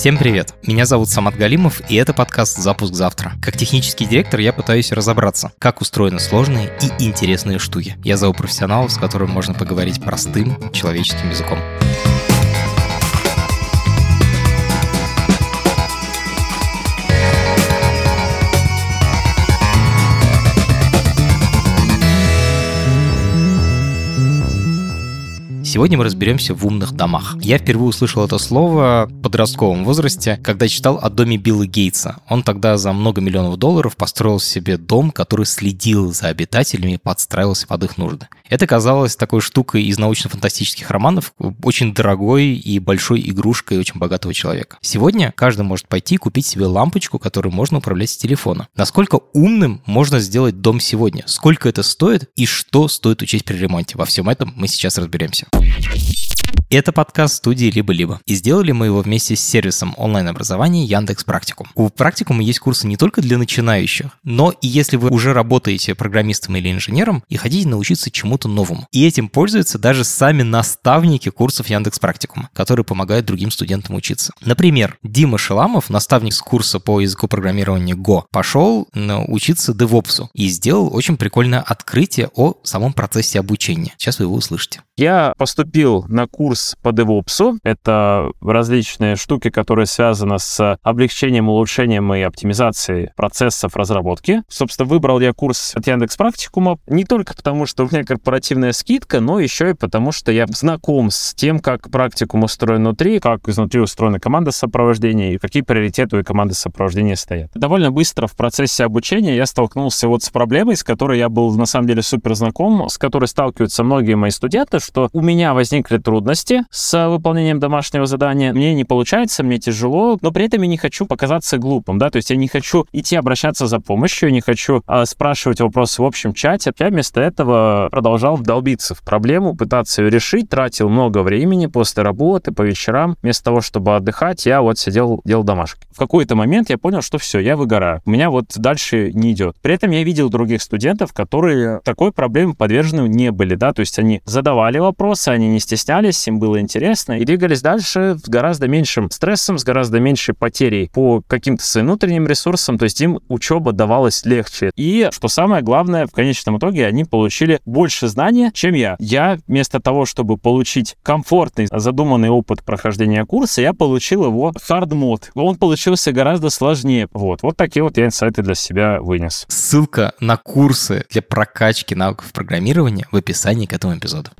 Всем привет! Меня зовут Самат Галимов, и это подкаст «Запуск завтра». Как технический директор я пытаюсь разобраться, как устроены сложные и интересные штуки. Я зову профессионалов, с которыми можно поговорить простым человеческим языком. Сегодня мы разберемся в умных домах. Я впервые услышал это слово в подростковом возрасте, когда читал о доме Билла Гейтса. Он тогда за много миллионов долларов построил себе дом, который следил за обитателями и подстраивался под их нужды. Это казалось такой штукой из научно-фантастических романов, очень дорогой и большой игрушкой очень богатого человека. Сегодня каждый может пойти и купить себе лампочку, которую можно управлять с телефона. Насколько умным можно сделать дом сегодня? Сколько это стоит и что стоит учесть при ремонте? Во всем этом мы сейчас разберемся. Thank you. Это подкаст студии «Либо-либо». И сделали мы его вместе с сервисом онлайн-образования Яндекс Практикум. У Практикума есть курсы не только для начинающих, но и если вы уже работаете программистом или инженером и хотите научиться чему-то новому. И этим пользуются даже сами наставники курсов Яндекс Практикума, которые помогают другим студентам учиться. Например, Дима Шеламов, наставник с курса по языку программирования Go, пошел учиться DevOps и сделал очень прикольное открытие о самом процессе обучения. Сейчас вы его услышите. Я поступил на курс по DevOps. Это различные штуки, которые связаны с облегчением, улучшением и оптимизацией процессов разработки. Собственно, выбрал я курс от Яндекс Практикума не только потому, что у меня корпоративная скидка, но еще и потому, что я знаком с тем, как практикум устроен внутри, как изнутри устроена команда сопровождения и какие приоритеты у команды сопровождения стоят. Довольно быстро в процессе обучения я столкнулся вот с проблемой, с которой я был на самом деле супер знаком, с которой сталкиваются многие мои студенты, что у меня возникли трудности с выполнением домашнего задания, мне не получается, мне тяжело, но при этом я не хочу показаться глупым, да, то есть я не хочу идти обращаться за помощью, не хочу а, спрашивать вопросы в общем чате, я вместо этого продолжал вдолбиться в проблему, пытаться ее решить, тратил много времени после работы, по вечерам, вместо того, чтобы отдыхать, я вот сидел, делал домашки. В какой-то момент я понял, что все, я выгораю, у меня вот дальше не идет. При этом я видел других студентов, которые такой проблеме подвержены не были, да, то есть они задавали вопросы, они не стеснялись, им было интересно и двигались дальше с гораздо меньшим стрессом, с гораздо меньшей потерей по каким-то своим внутренним ресурсам, то есть им учеба давалась легче. И, что самое главное, в конечном итоге они получили больше знания, чем я. Я вместо того, чтобы получить комфортный, задуманный опыт прохождения курса, я получил его hard мод. Он получился гораздо сложнее. Вот, вот такие вот я инсайты для себя вынес. Ссылка на курсы для прокачки навыков программирования в описании к этому эпизоду.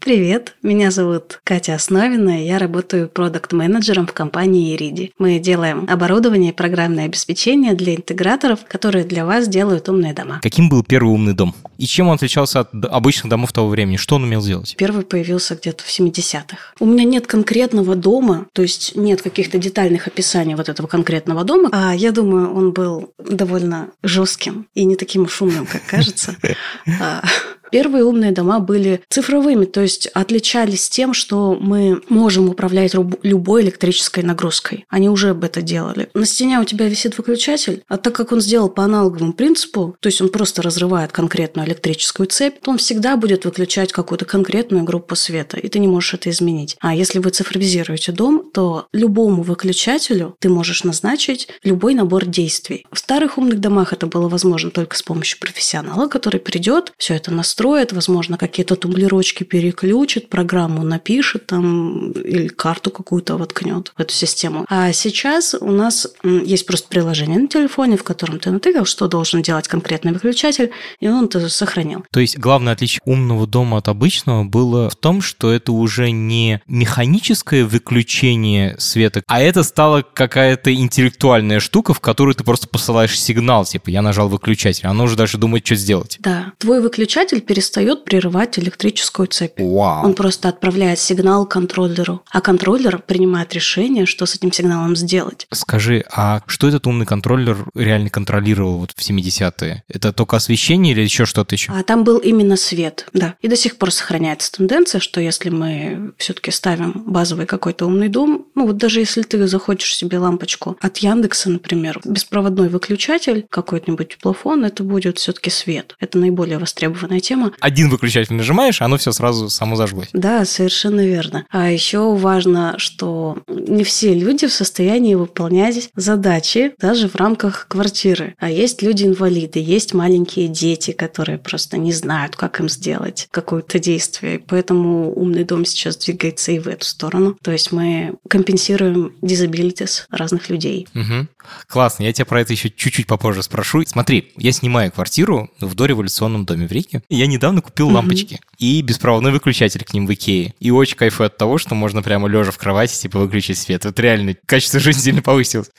Привет, меня зовут Катя Основина, и я работаю продукт-менеджером в компании Iriди. Мы делаем оборудование и программное обеспечение для интеграторов, которые для вас делают умные дома. Каким был первый умный дом? И чем он отличался от обычных домов того времени? Что он умел делать? Первый появился где-то в 70-х. У меня нет конкретного дома, то есть нет каких-то детальных описаний вот этого конкретного дома, а я думаю, он был довольно жестким и не таким уж умным, как кажется. Первые умные дома были цифровыми, то есть отличались тем, что мы можем управлять любой электрической нагрузкой. Они уже об это делали. На стене у тебя висит выключатель, а так как он сделал по аналоговому принципу, то есть он просто разрывает конкретную электрическую цепь, то он всегда будет выключать какую-то конкретную группу света, и ты не можешь это изменить. А если вы цифровизируете дом, то любому выключателю ты можешь назначить любой набор действий. В старых умных домах это было возможно только с помощью профессионала, который придет, все это настроит, настроит, возможно, какие-то тумблерочки переключит, программу напишет там или карту какую-то воткнет в эту систему. А сейчас у нас есть просто приложение на телефоне, в котором ты натыкал, что должен делать конкретный выключатель, и он это сохранил. То есть главное отличие умного дома от обычного было в том, что это уже не механическое выключение света, а это стало какая-то интеллектуальная штука, в которую ты просто посылаешь сигнал, типа я нажал выключатель, оно уже даже думает, что сделать. Да, твой выключатель перестает прерывать электрическую цепь. Wow. Он просто отправляет сигнал контроллеру, а контроллер принимает решение, что с этим сигналом сделать. Скажи, а что этот умный контроллер реально контролировал вот в 70-е? Это только освещение или еще что-то еще? А там был именно свет, да. И до сих пор сохраняется тенденция, что если мы все-таки ставим базовый какой-то умный дом, Ну вот даже если ты захочешь себе лампочку от Яндекса, например, беспроводной выключатель, какой-нибудь плафон, это будет все-таки свет. Это наиболее востребованная тема. Один выключатель нажимаешь, оно все сразу само зажглось. Да, совершенно верно. А еще важно, что не все люди в состоянии выполнять задачи даже в рамках квартиры. А есть люди-инвалиды, есть маленькие дети, которые просто не знают, как им сделать какое-то действие. Поэтому умный дом сейчас двигается и в эту сторону. То есть мы компенсируем disabilities разных людей. Угу. Классно, я тебя про это еще чуть-чуть попозже спрошу. Смотри, я снимаю квартиру в дореволюционном доме в Риге. И я недавно купил лампочки и беспроводной выключатель к ним в Икее. И очень кайфую от того, что можно прямо лежа в кровати, типа, выключить свет. Вот реально качество жизни сильно повысилось.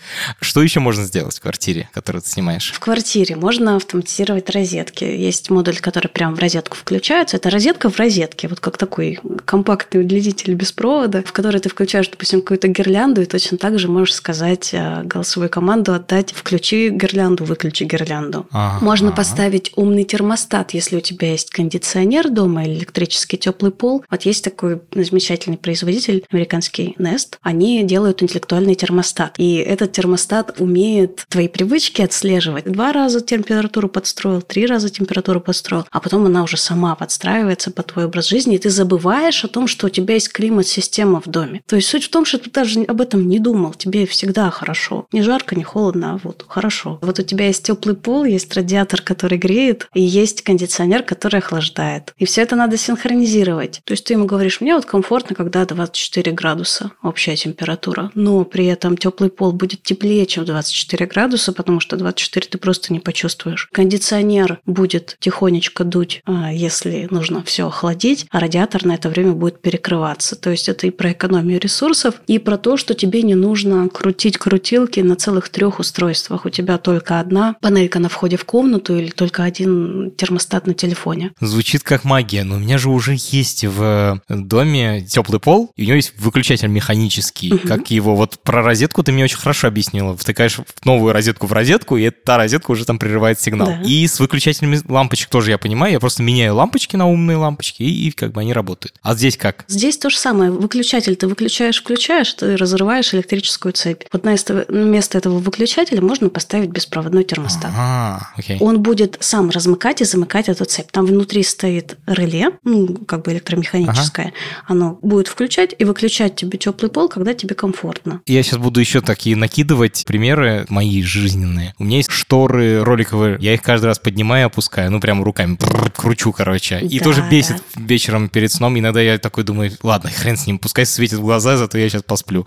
Что еще можно сделать в квартире, которую ты снимаешь? В квартире можно автоматизировать розетки. Есть модуль, который прям в розетку включается. Это розетка в розетке, вот как такой компактный удлинитель без провода, в который ты включаешь, допустим, какую-то гирлянду, и точно так же можешь сказать э, голосовой команду отдать «включи гирлянду, выключи гирлянду». Ага. Можно поставить умный термостат, если у тебя есть кондиционер дома или электрический теплый пол. Вот есть такой замечательный производитель, американский Nest. Они делают интеллектуальный термостат. И этот термостат умеет твои привычки отслеживать. Два раза температуру подстроил, три раза температуру подстроил, а потом она уже сама подстраивается под твой образ жизни, и ты забываешь о том, что у тебя есть климат-система в доме. То есть суть в том, что ты даже об этом не думал. Тебе всегда хорошо. Не жарко, не холодно, а вот хорошо. Вот у тебя есть теплый пол, есть радиатор, который греет, и есть кондиционер, который охлаждает. И все это надо синхронизировать. То есть ты ему говоришь, мне вот комфортно, когда 24 градуса общая температура, но при этом теплый пол будет теплее, чем 24 градуса, потому что 24 ты просто не почувствуешь. Кондиционер будет тихонечко дуть, а, если нужно все охладить, а радиатор на это время будет перекрываться. То есть это и про экономию ресурсов, и про то, что тебе не нужно крутить крутилки на целых трех устройствах. У тебя только одна панелька на входе в комнату или только один термостат на телефоне. Звучит как магия, но у меня же уже есть в доме теплый пол, и у него есть выключатель механический. Угу. Как его вот про розетку ты мне очень хорошо объяснила. Втыкаешь новую розетку в розетку, и та розетка уже там прерывает сигнал. Да. И с выключателями лампочек тоже я понимаю. Я просто меняю лампочки на умные лампочки, и, и как бы они работают. А здесь как? Здесь то же самое. Выключатель ты выключаешь, включаешь, ты разрываешь электрическую цепь. Вот на место этого выключателя можно поставить беспроводной термостат. Ага, окей. Он будет сам размыкать и замыкать эту цепь. Там внутри стоит реле, ну, как бы электромеханическое. Ага. Оно будет включать и выключать тебе теплый пол, когда тебе комфортно. Я сейчас буду еще такие накидывать примеры мои жизненные. У меня есть шторы роликовые, я их каждый раз поднимаю и опускаю, ну, прям руками кручу, короче. И да, тоже бесит да. вечером перед сном. Иногда я такой думаю, ладно, хрен с ним, пускай светит в глаза, зато я сейчас посплю.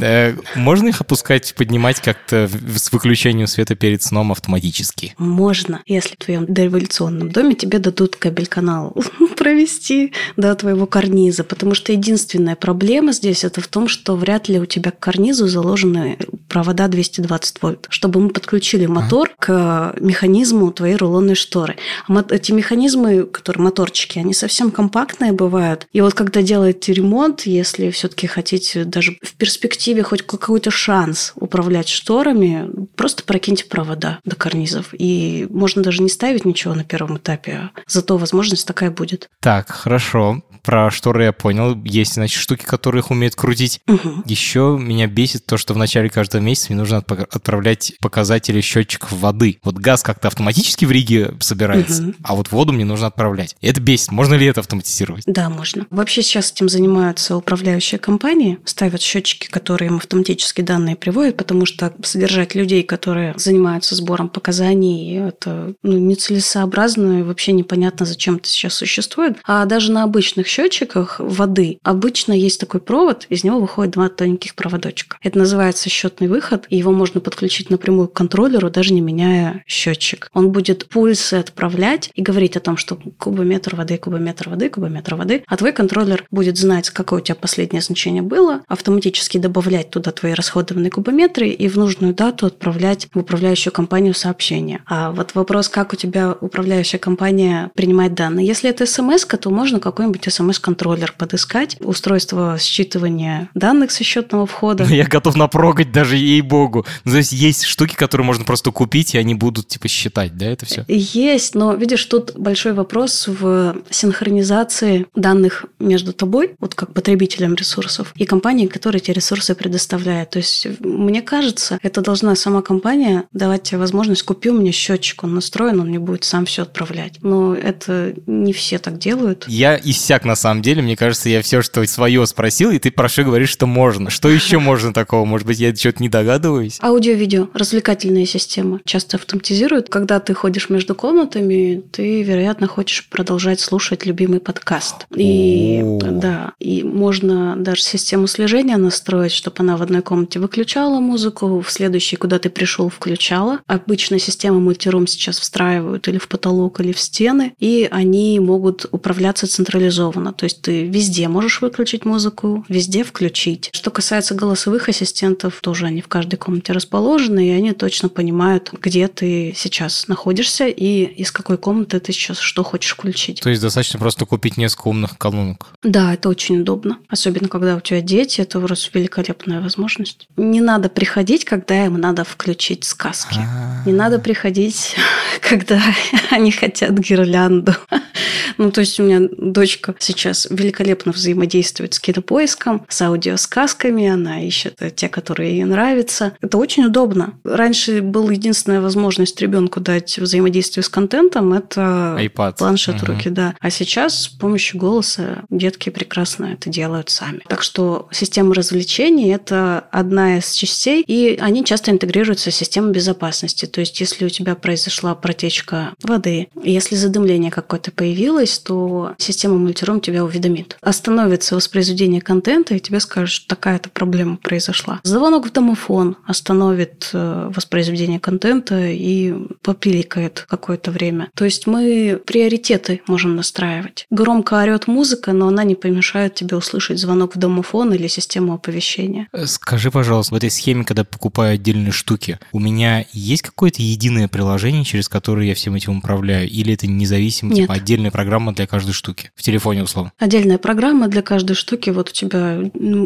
Э, можно их опускать, поднимать как-то с выключением света перед сном автоматически? Можно, если в твоем дореволюционном доме тебе дадут кабель-канал провести до твоего карниза, потому что единственная проблема здесь это в том, что вряд ли у тебя к карнизу заложены провода 220 вольт, чтобы мы подключили мотор к механизму твоей рулонной шторы. А эти механизмы, которые моторчики, они совсем компактные бывают. И вот когда делаете ремонт, если все-таки хотите даже в перспективе хоть какой-то шанс управлять шторами, просто прокиньте провода до карнизов. И можно даже не ставить ничего на первом этапе, зато возможность такая будет. Так, хорошо. Про шторы я понял. Есть, значит, штуки, которые их умеют крутить. Угу. Еще меня бесит то, что в начале каждого месяца мне нужно отправлять показатели счетчиков воды. Вот газ как-то автоматически в Риге собирается, угу. а вот воду мне нужно отправлять. И это бесит. Можно ли это автоматизировать? Да, можно. Вообще сейчас этим занимаются управляющие компании, ставят счетчики, которые им автоматически данные приводят, потому что содержать людей, которые занимаются сбором показаний, это ну, нецелесообразно и вообще непонятно, зачем это сейчас существует. А даже на обычных счетчиках воды обычно есть такой провод, из него выходит два тоненьких проводочка. Это называется счетный выход, и его можно подключить напрямую к контроллеру, даже не меняя счетчик. Он будет пульсы отправлять и говорить о том, что кубометр воды, кубометр воды, кубометр воды, а твой контроллер будет знать, какое у тебя последнее значение было, автоматически добавлять туда твои расходованные кубометры и в нужную дату отправлять в управляющую компанию сообщение. А вот вопрос, как у тебя управляющая компания принимает данные. Если это смс, то можно какой-нибудь смс-контроллер подыскать, устройство считывания данных со счетного входа. Я готов напрогать даже, ей-богу. Ну, то есть есть штуки, которые можно просто купить, и они будут типа считать, да, это все? Есть, но видишь, тут большой вопрос в синхронизации данных между тобой, вот как потребителем ресурсов, и компанией, которая эти ресурсы предоставляет. То есть, мне кажется, это должна сама компания давать тебе возможность, купи у меня счетчик, он настроен, он мне будет сам все отправлять. Но это не все так делают. Я иссяк на самом деле, мне кажется, я все, что свое спросил, и ты прошу говоришь, что можно. Что еще можно такого? Может быть, я что-то не догадываюсь? Аудио-видео, развлекательные системы часто автоматизируют. Когда ты ходишь между комнатами, ты, вероятно, хочешь продолжать слушать любимый подкаст. И да, и можно даже систему слежения настроить, чтобы она в одной комнате выключала музыку, в следующей, куда ты пришел, включала. Обычно системы мультирум сейчас встраивают или в потолок, или в стены, и они могут управляться централизованно. То есть ты везде можешь выключить музыку, везде включить. Что касается голосовых ассистентов, тоже они в каждой комнате расположены, и они точно понимают, где ты сейчас находишься и из какой комнаты ты сейчас что хочешь включить. То есть достаточно просто купить несколько умных колонок? Да, это очень удобно. Особенно, когда у тебя дети, это просто великолепная возможность. Не надо приходить, когда им надо включить сказки. Не надо приходить, когда они хотят гирлянду. Ну, то есть у меня дочка сейчас великолепно взаимодействует с кинопоиском, с аудиосказками, она ищет те, которые ей нравятся. Это очень удобно. Раньше была единственная возможность ребенку дать взаимодействие с контентом, это iPad. планшет угу. руки, да. А сейчас с помощью голоса детки прекрасно это делают сами. Так что система развлечений – это одна из частей, и они часто интегрируются с системой безопасности. То есть, если у тебя произошла протечка воды, если задымление какое-то появилось, то система мультиром тебя уведомит. Остановится воспроизведение контента, и тебе скажут, что такая-то проблема произошла. Звонок в домофон остановит э, воспроизведение контента и попиликает какое-то время. То есть мы приоритеты можем настраивать. Громко орет музыка, но она не помешает тебе услышать звонок в домофон или систему оповещения. Скажи, пожалуйста, в этой схеме, когда покупаю отдельные штуки, у меня есть какое-то единое приложение, через которое я всем этим управляю? Или это независимо, типа отдельная программа для каждой штуки? В телефоне, условно. Отдельная программа для каждой штуки. Вот у тебя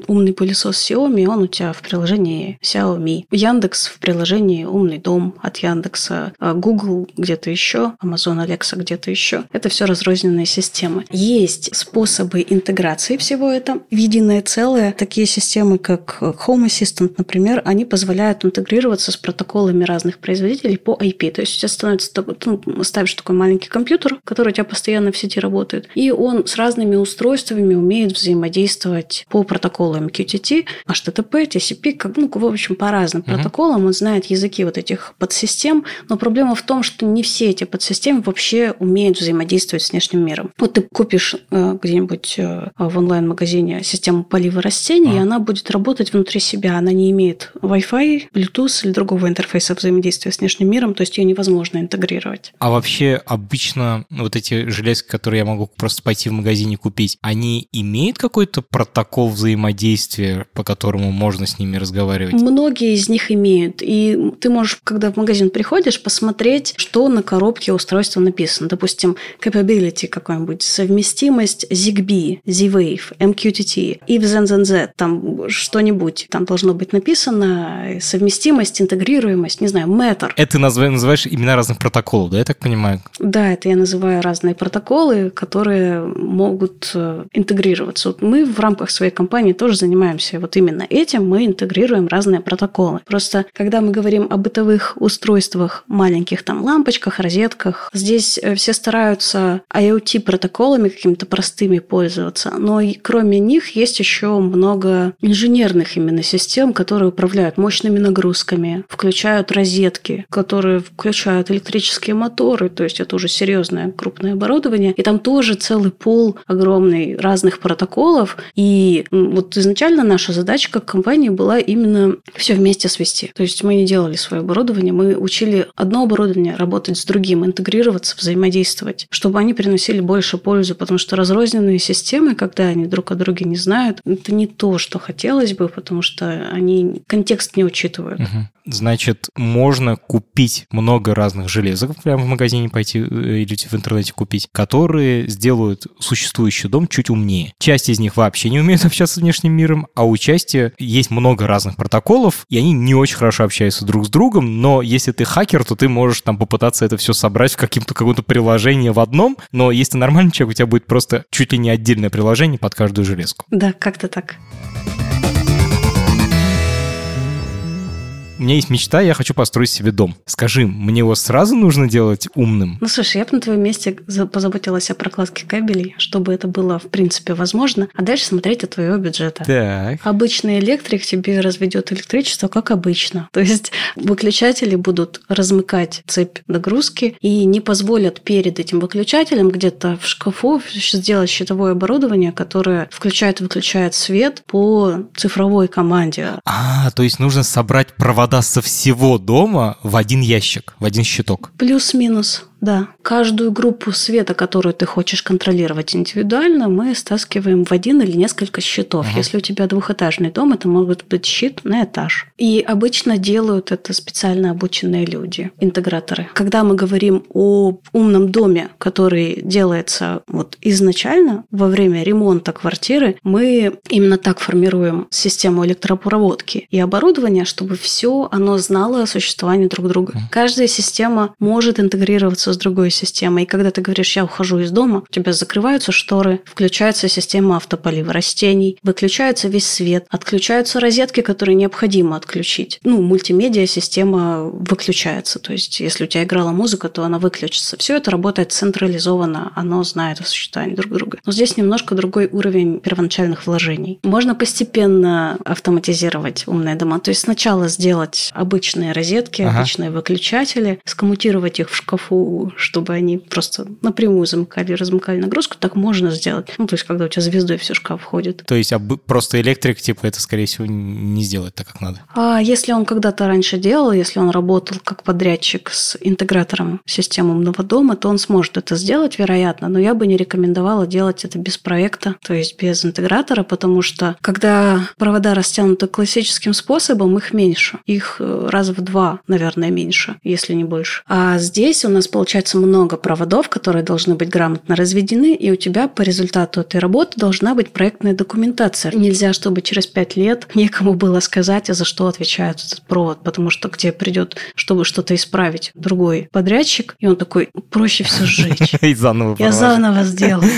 умный пылесос Xiaomi, он у тебя в приложении Xiaomi. Яндекс в приложении «Умный дом» от Яндекса. А Google где-то еще, Amazon Alexa где-то еще. Это все разрозненные системы. Есть способы интеграции всего этого в единое целое. Такие системы, как Home Assistant, например, они позволяют интегрироваться с протоколами разных производителей по IP. То есть у тебя становится, ну, ставишь такой маленький компьютер, который у тебя постоянно сети работает, и он с разными устройствами умеет взаимодействовать по протоколам QTT, HTTP, TCP, как, ну, в общем, по разным протоколам. Он знает языки вот этих подсистем, но проблема в том, что не все эти подсистемы вообще умеют взаимодействовать с внешним миром. Вот ты купишь э, где-нибудь э, в онлайн-магазине систему полива растений, uh-huh. и она будет работать внутри себя. Она не имеет Wi-Fi, Bluetooth или другого интерфейса взаимодействия с внешним миром, то есть ее невозможно интегрировать. А вообще обычно вот эти железки, которые я могу просто пойти в магазине купить, они имеют какой-то протокол взаимодействия, по которому можно с ними разговаривать? Многие из них имеют. И ты можешь, когда в магазин приходишь, посмотреть, что на коробке устройства написано. Допустим, capability какой-нибудь, совместимость ZigBee, Z-Wave, MQTT и в ZenZenZ там что-нибудь. Там должно быть написано совместимость, интегрируемость, не знаю, Matter. Это ты называешь имена разных протоколов, да, я так понимаю? Да, это я называю разные протоколы, которые могут э, интегрироваться. Вот мы в рамках своей компании тоже занимаемся вот именно этим. Мы интегрируем разные протоколы. Просто когда мы говорим о бытовых устройствах, маленьких там лампочках, розетках, здесь э, все стараются IoT-протоколами какими-то простыми пользоваться. Но кроме них есть еще много инженерных именно систем, которые управляют мощными нагрузками, включают розетки, которые включают электрические моторы, то есть это уже серьезное крупное оборудование. И там тоже целый пол огромный разных протоколов. И вот изначально наша задача как компании была именно все вместе свести. То есть мы не делали свое оборудование, мы учили одно оборудование работать с другим, интегрироваться, взаимодействовать, чтобы они приносили больше пользы, потому что разрозненные системы, когда они друг о друге не знают, это не то, что хотелось бы, потому что они контекст не учитывают. Угу. Значит, можно купить много разных железок, прямо в магазине пойти э, или в интернете купить, которые сделают существующий дом чуть умнее. Часть из них вообще не умеет общаться с внешним миром, а у части есть много разных протоколов, и они не очень хорошо общаются друг с другом, но если ты хакер, то ты можешь там попытаться это все собрать в каким-то какое-то приложение в одном, но если нормальный человек, у тебя будет просто чуть ли не отдельное приложение под каждую железку. Да, как-то так. У меня есть мечта, я хочу построить себе дом. Скажи, мне его сразу нужно делать умным? Ну, слушай, я бы на твоем месте позаботилась о прокладке кабелей, чтобы это было, в принципе, возможно, а дальше смотреть от твоего бюджета. Так. Обычный электрик тебе разведет электричество, как обычно. То есть выключатели будут размыкать цепь нагрузки и не позволят перед этим выключателем где-то в шкафу сделать щитовое оборудование, которое включает и выключает свет по цифровой команде. А, то есть нужно собрать провода со всего дома в один ящик, в один щиток. Плюс-минус. Да. Каждую группу света, которую ты хочешь контролировать индивидуально, мы стаскиваем в один или несколько щитов. Ага. Если у тебя двухэтажный дом, это может быть щит на этаж. И обычно делают это специально обученные люди, интеграторы. Когда мы говорим о умном доме, который делается вот изначально во время ремонта квартиры, мы именно так формируем систему электропроводки и оборудования, чтобы все оно знало о существовании друг друга. Каждая система может интегрироваться с другой системой. И когда ты говоришь, я ухожу из дома, у тебя закрываются шторы, включается система автополива растений, выключается весь свет, отключаются розетки, которые необходимо отключить. Ну, мультимедиа-система выключается. То есть, если у тебя играла музыка, то она выключится. Все это работает централизованно, оно знает о существовании друг друга. Но здесь немножко другой уровень первоначальных вложений. Можно постепенно автоматизировать умные дома. То есть сначала сделать обычные розетки, ага. обычные выключатели, скоммутировать их в шкафу чтобы они просто напрямую замыкали размыкали нагрузку, так можно сделать. Ну, то есть, когда у тебя звездой все шкаф входит. То есть, а просто электрик, типа, это, скорее всего, не сделает так, как надо? А если он когда-то раньше делал, если он работал как подрядчик с интегратором системы умного дома, то он сможет это сделать, вероятно, но я бы не рекомендовала делать это без проекта, то есть без интегратора, потому что когда провода растянуты классическим способом, их меньше. Их э, раз в два, наверное, меньше, если не больше. А здесь у нас получается получается много проводов, которые должны быть грамотно разведены, и у тебя по результату этой работы должна быть проектная документация. Нельзя, чтобы через пять лет некому было сказать, а за что отвечает этот провод, потому что к тебе придет, чтобы что-то исправить, другой подрядчик, и он такой, проще все сжечь. И заново Я заново сделаю.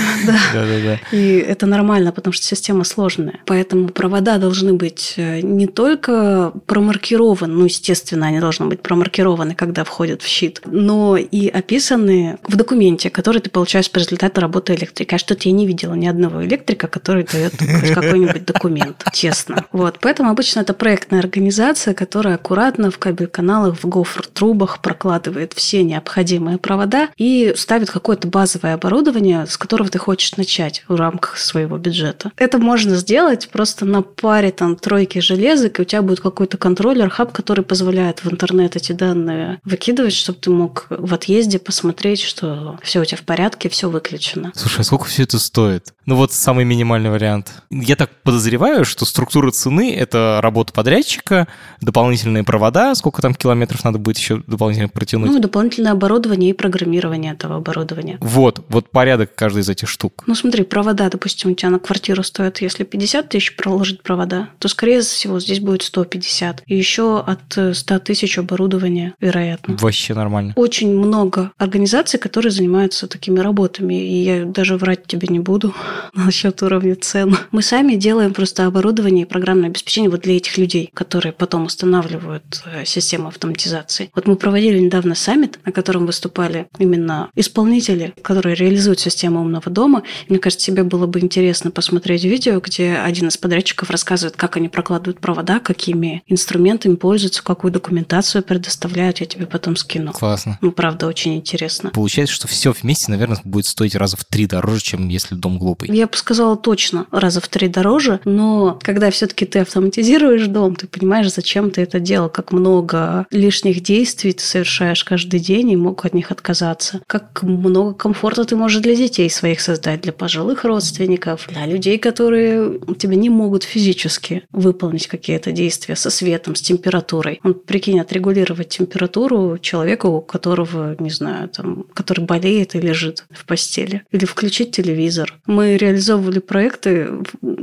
И это нормально, потому что система сложная. Поэтому провода должны быть э, не только промаркированы, ну, естественно, они должны быть промаркированы, когда входят в щит, но и описаны в документе, который ты получаешь по результату работы электрика. А что-то я не видела ни одного электрика, который дает какой-нибудь документ, честно. Вот. Поэтому обычно это проектная организация, которая аккуратно в кабель-каналах, в гофр-трубах прокладывает все необходимые провода и ставит какое-то базовое оборудование, с которого ты хочешь начать в рамках своего бюджета. Это можно сделать просто на паре там тройки железок, и у тебя будет какой-то контроллер, хаб, который позволяет в интернет эти данные выкидывать, чтобы ты мог в отъезде съезде посмотреть, что все у тебя в порядке, все выключено. Слушай, а сколько все это стоит? Ну вот самый минимальный вариант. Я так подозреваю, что структура цены — это работа подрядчика, дополнительные провода, сколько там километров надо будет еще дополнительно протянуть. Ну дополнительное оборудование и программирование этого оборудования. Вот, вот порядок каждой из этих штук. Ну смотри, провода, допустим, у тебя на квартиру стоят, если 50 тысяч проложить провода, то скорее всего здесь будет 150. И еще от 100 тысяч оборудования, вероятно. Вообще нормально. Очень много организаций, которые занимаются такими работами, и я даже врать тебе не буду насчет уровня цен. Мы сами делаем просто оборудование и программное обеспечение вот для этих людей, которые потом устанавливают э, систему автоматизации. Вот мы проводили недавно саммит, на котором выступали именно исполнители, которые реализуют систему умного дома. И мне кажется, тебе было бы интересно посмотреть видео, где один из подрядчиков рассказывает, как они прокладывают провода, какими инструментами пользуются, какую документацию предоставляют. Я тебе потом скину. Классно. Ну, правда, очень интересно. Получается, что все вместе, наверное, будет стоить раза в три дороже, чем если дом глупый. Я бы сказала точно раза в три дороже, но когда все-таки ты автоматизируешь дом, ты понимаешь, зачем ты это делал, как много лишних действий ты совершаешь каждый день и мог от них отказаться, как много комфорта ты можешь для детей своих создать, для пожилых родственников, для людей, которые тебе не могут физически выполнить какие-то действия со светом, с температурой. Он, прикинь, отрегулировать температуру человеку, у которого, не знаю, там, который болеет и лежит в постели. Или включить телевизор. Мы реализовывали проекты,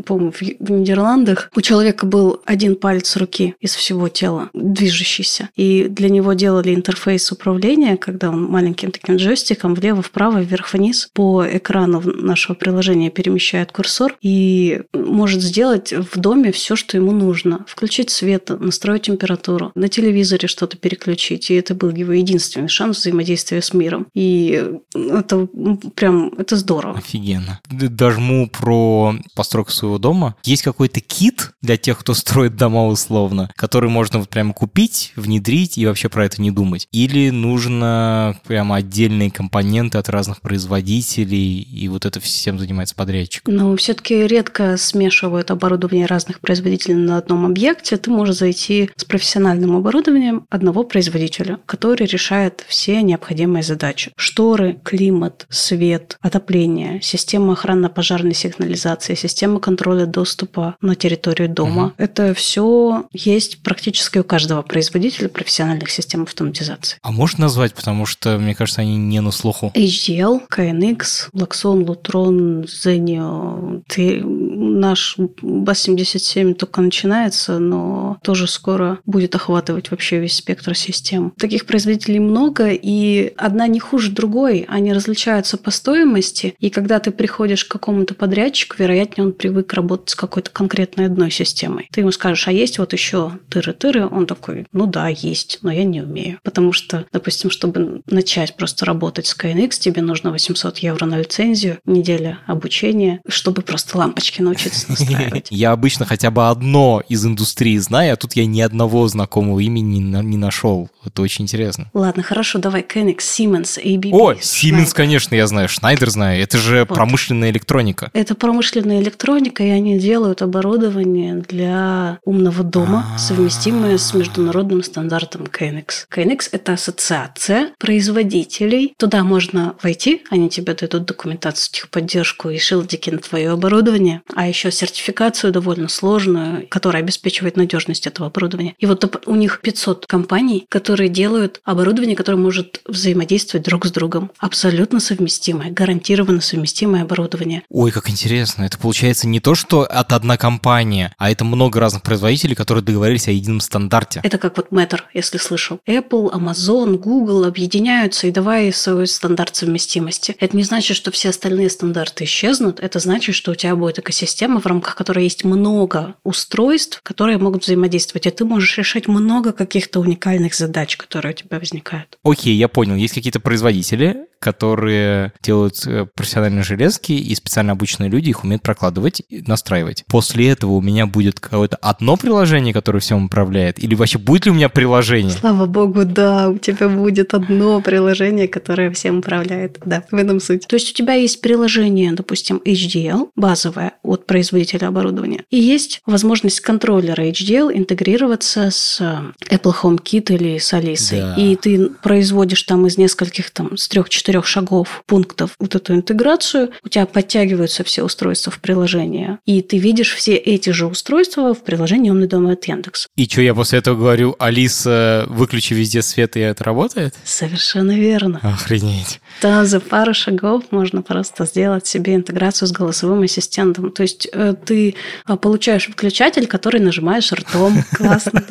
по-моему, в Нидерландах. У человека был один палец руки из всего тела, движущийся. И для него делали интерфейс управления, когда он маленьким таким джойстиком влево-вправо, вверх-вниз по экрану нашего приложения перемещает курсор и может сделать в доме все, что ему нужно. Включить свет, настроить температуру, на телевизоре что-то переключить. И это был его единственный шанс взаимодействия с миром. И это прям, это здорово. Офигенно. Дожму про постройку своего дома. Есть какой-то кит для тех, кто строит дома условно, который можно вот прямо купить, внедрить и вообще про это не думать? Или нужно прямо отдельные компоненты от разных производителей, и вот это всем занимается подрядчик? Ну, все-таки редко смешивают оборудование разных производителей на одном объекте. Ты можешь зайти с профессиональным оборудованием одного производителя, который решает все необходимые задачи. Шторы, климат, свет, отопление, система охранно-пожарной сигнализации, система контроля доступа на территорию дома. Угу. Это все есть практически у каждого производителя профессиональных систем автоматизации. А можешь назвать, потому что, мне кажется, они не на слуху. HDL, KNX, Blackson, Lutron, Zenio. Ты, наш BAS-77 только начинается, но тоже скоро будет охватывать вообще весь спектр систем. Таких производителей много, и одна не хуже другой. Они различаются по стоимости, и когда ты приходишь к какому-то подрядчику, вероятнее, он привык работать с какой-то конкретной одной системой. Ты ему скажешь, а есть вот еще тыры-тыры? Он такой, ну да, есть, но я не умею. Потому что, допустим, чтобы начать просто работать с KNX, тебе нужно 800 евро на лицензию, неделя обучения, чтобы просто лампочки научиться настраивать. Я обычно хотя бы одно из индустрии знаю, а тут я ни одного знакомого имени не нашел. Это очень интересно. Ладно, хорошо, давай KNX, Siemens, ABB. О, Siemens, конечно, я знаю, Schneider знаю. Это же вот. промышленная электроника. Это промышленная электроника, и они делают оборудование для умного дома, А-а-а. совместимое с международным стандартом KNX. KNX – это ассоциация производителей. Туда можно войти, они тебе дадут документацию, техподдержку и шилдики на твое оборудование, а еще сертификацию довольно сложную, которая обеспечивает надежность этого оборудования. И вот у них 500 компаний, которые делают оборудование, которое может взаимодействовать друг с другом. Абсолютно совместимое, гарантированно совместимое оборудование. Ой, как интересно. Это получается не то, что от одна компания, а это много разных производителей, которые договорились о едином стандарте. Это как вот Matter, если слышал. Apple, Amazon, Google объединяются и давай свой стандарт совместимости. Это не значит, что все остальные стандарты исчезнут. Это значит, что у тебя будет экосистема, в рамках которой есть много устройств, которые могут взаимодействовать. И ты можешь решать много каких-то уникальных задач, которые у тебя возникают. Окей, я понял. Есть какие-то производители, которые делают э, профессиональные железки, и специально обученные люди их умеют прокладывать и настраивать. После этого у меня будет какое-то одно приложение, которое всем управляет, или вообще будет ли у меня приложение? Слава богу, да, у тебя будет одно приложение, которое всем управляет. Да, в этом суть. То есть у тебя есть приложение, допустим, HDL, базовое от производителя оборудования, и есть возможность контроллера HDL интегрироваться с э, Apple HomeKit или с Алисой. Да. И ты производишь там из нескольких, там, с трех-четырех четырех шагов, пунктов вот эту интеграцию, у тебя подтягиваются все устройства в приложение, и ты видишь все эти же устройства в приложении «Умный дом» от Яндекс. И что, я после этого говорю, Алиса, выключи везде свет, и это работает? Совершенно верно. Охренеть. Да, за пару шагов можно просто сделать себе интеграцию с голосовым ассистентом. То есть э, ты а, получаешь выключатель, который нажимаешь ртом. Классно,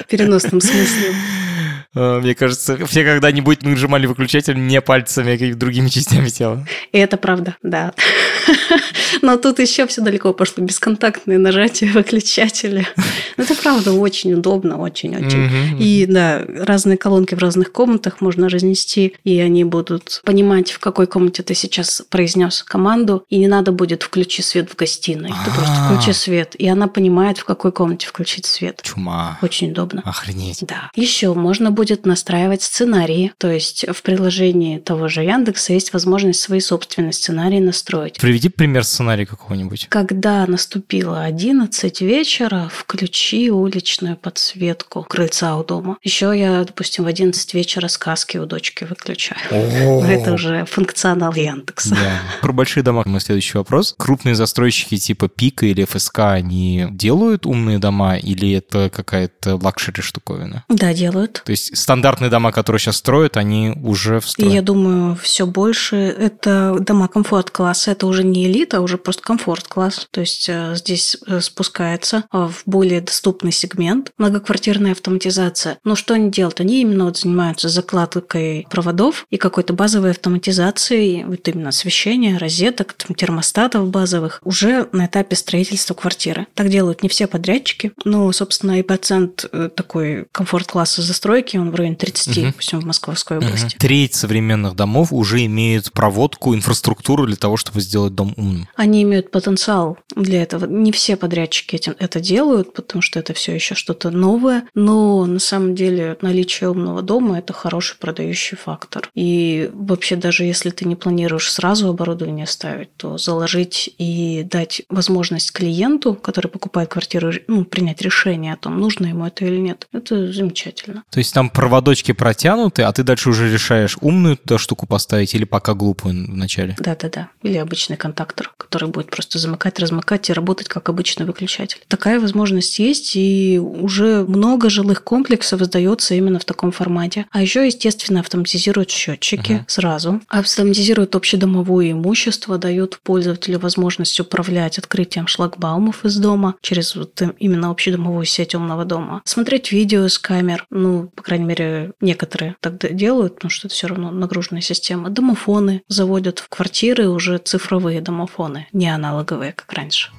В переносном смысле. А, мне кажется, все когда-нибудь нажимали выключатель не пальцами, а другими частями тела. И это правда, да. Но тут еще все далеко пошло. Бесконтактные нажатия выключателя. Ну, это правда очень удобно, очень-очень. И да, разные колонки в разных комнатах можно разнести, и они будут понимать, в какой комнате ты сейчас произнес команду, и не надо будет включи свет в гостиной. Ты просто а. включи свет, и она понимает, в какой комнате включить свет. Чума. Очень удобно. Охренеть. Да. Еще можно будет настраивать сценарии. То есть в приложении того же Яндекса есть возможность свои собственные сценарии настроить. Приведи пример сценария какого-нибудь. Когда наступило 11 вечера, включи уличную подсветку крыльца у дома. Еще я, допустим, в 11 вечера сказки у дочки выключаю. Это уже функционал Яндекса. Про большие дома мой следующий вопрос. Крупные застройщики типа Пика или ФСК, они делают умные дома или это какая-то luxury штуковина? Да, делают. То есть есть стандартные дома, которые сейчас строят, они уже в я думаю, все больше это дома комфорт-класса. Это уже не элита, а уже просто комфорт-класс. То есть э, здесь э, спускается в более доступный сегмент многоквартирная автоматизация. Но что они делают? Они именно вот занимаются закладкой проводов и какой-то базовой автоматизацией, вот именно освещения, розеток, там, термостатов базовых уже на этапе строительства квартиры. Так делают не все подрядчики, но, собственно, и процент э, такой комфорт-класса застройки, он в районе 30, угу. допустим, в Московской области. Угу. Треть современных домов уже имеют проводку, инфраструктуру для того, чтобы сделать дом умным. Они имеют потенциал для этого. Не все подрядчики этим это делают, потому что это все еще что-то новое, но на самом деле наличие умного дома – это хороший продающий фактор. И вообще даже если ты не планируешь сразу оборудование ставить, то заложить и дать возможность клиенту, который покупает квартиру, ну, принять решение о том, нужно ему это или нет, это замечательно. То есть там проводочки протянуты, а ты дальше уже решаешь, умную туда штуку поставить или пока глупую вначале? Да-да-да. Или обычный контактор, который будет просто замыкать, размыкать и работать как обычный выключатель. Такая возможность есть, и уже много жилых комплексов сдается именно в таком формате. А еще, естественно, автоматизируют счетчики uh-huh. сразу, автоматизируют общедомовое имущество, дают пользователю возможность управлять открытием шлагбаумов из дома через вот именно общедомовую сеть умного дома, смотреть видео с камер, ну, по крайней мере, некоторые так делают, потому что это все равно нагруженная система. Домофоны заводят в квартиры уже цифровые домофоны, не аналоговые, как раньше.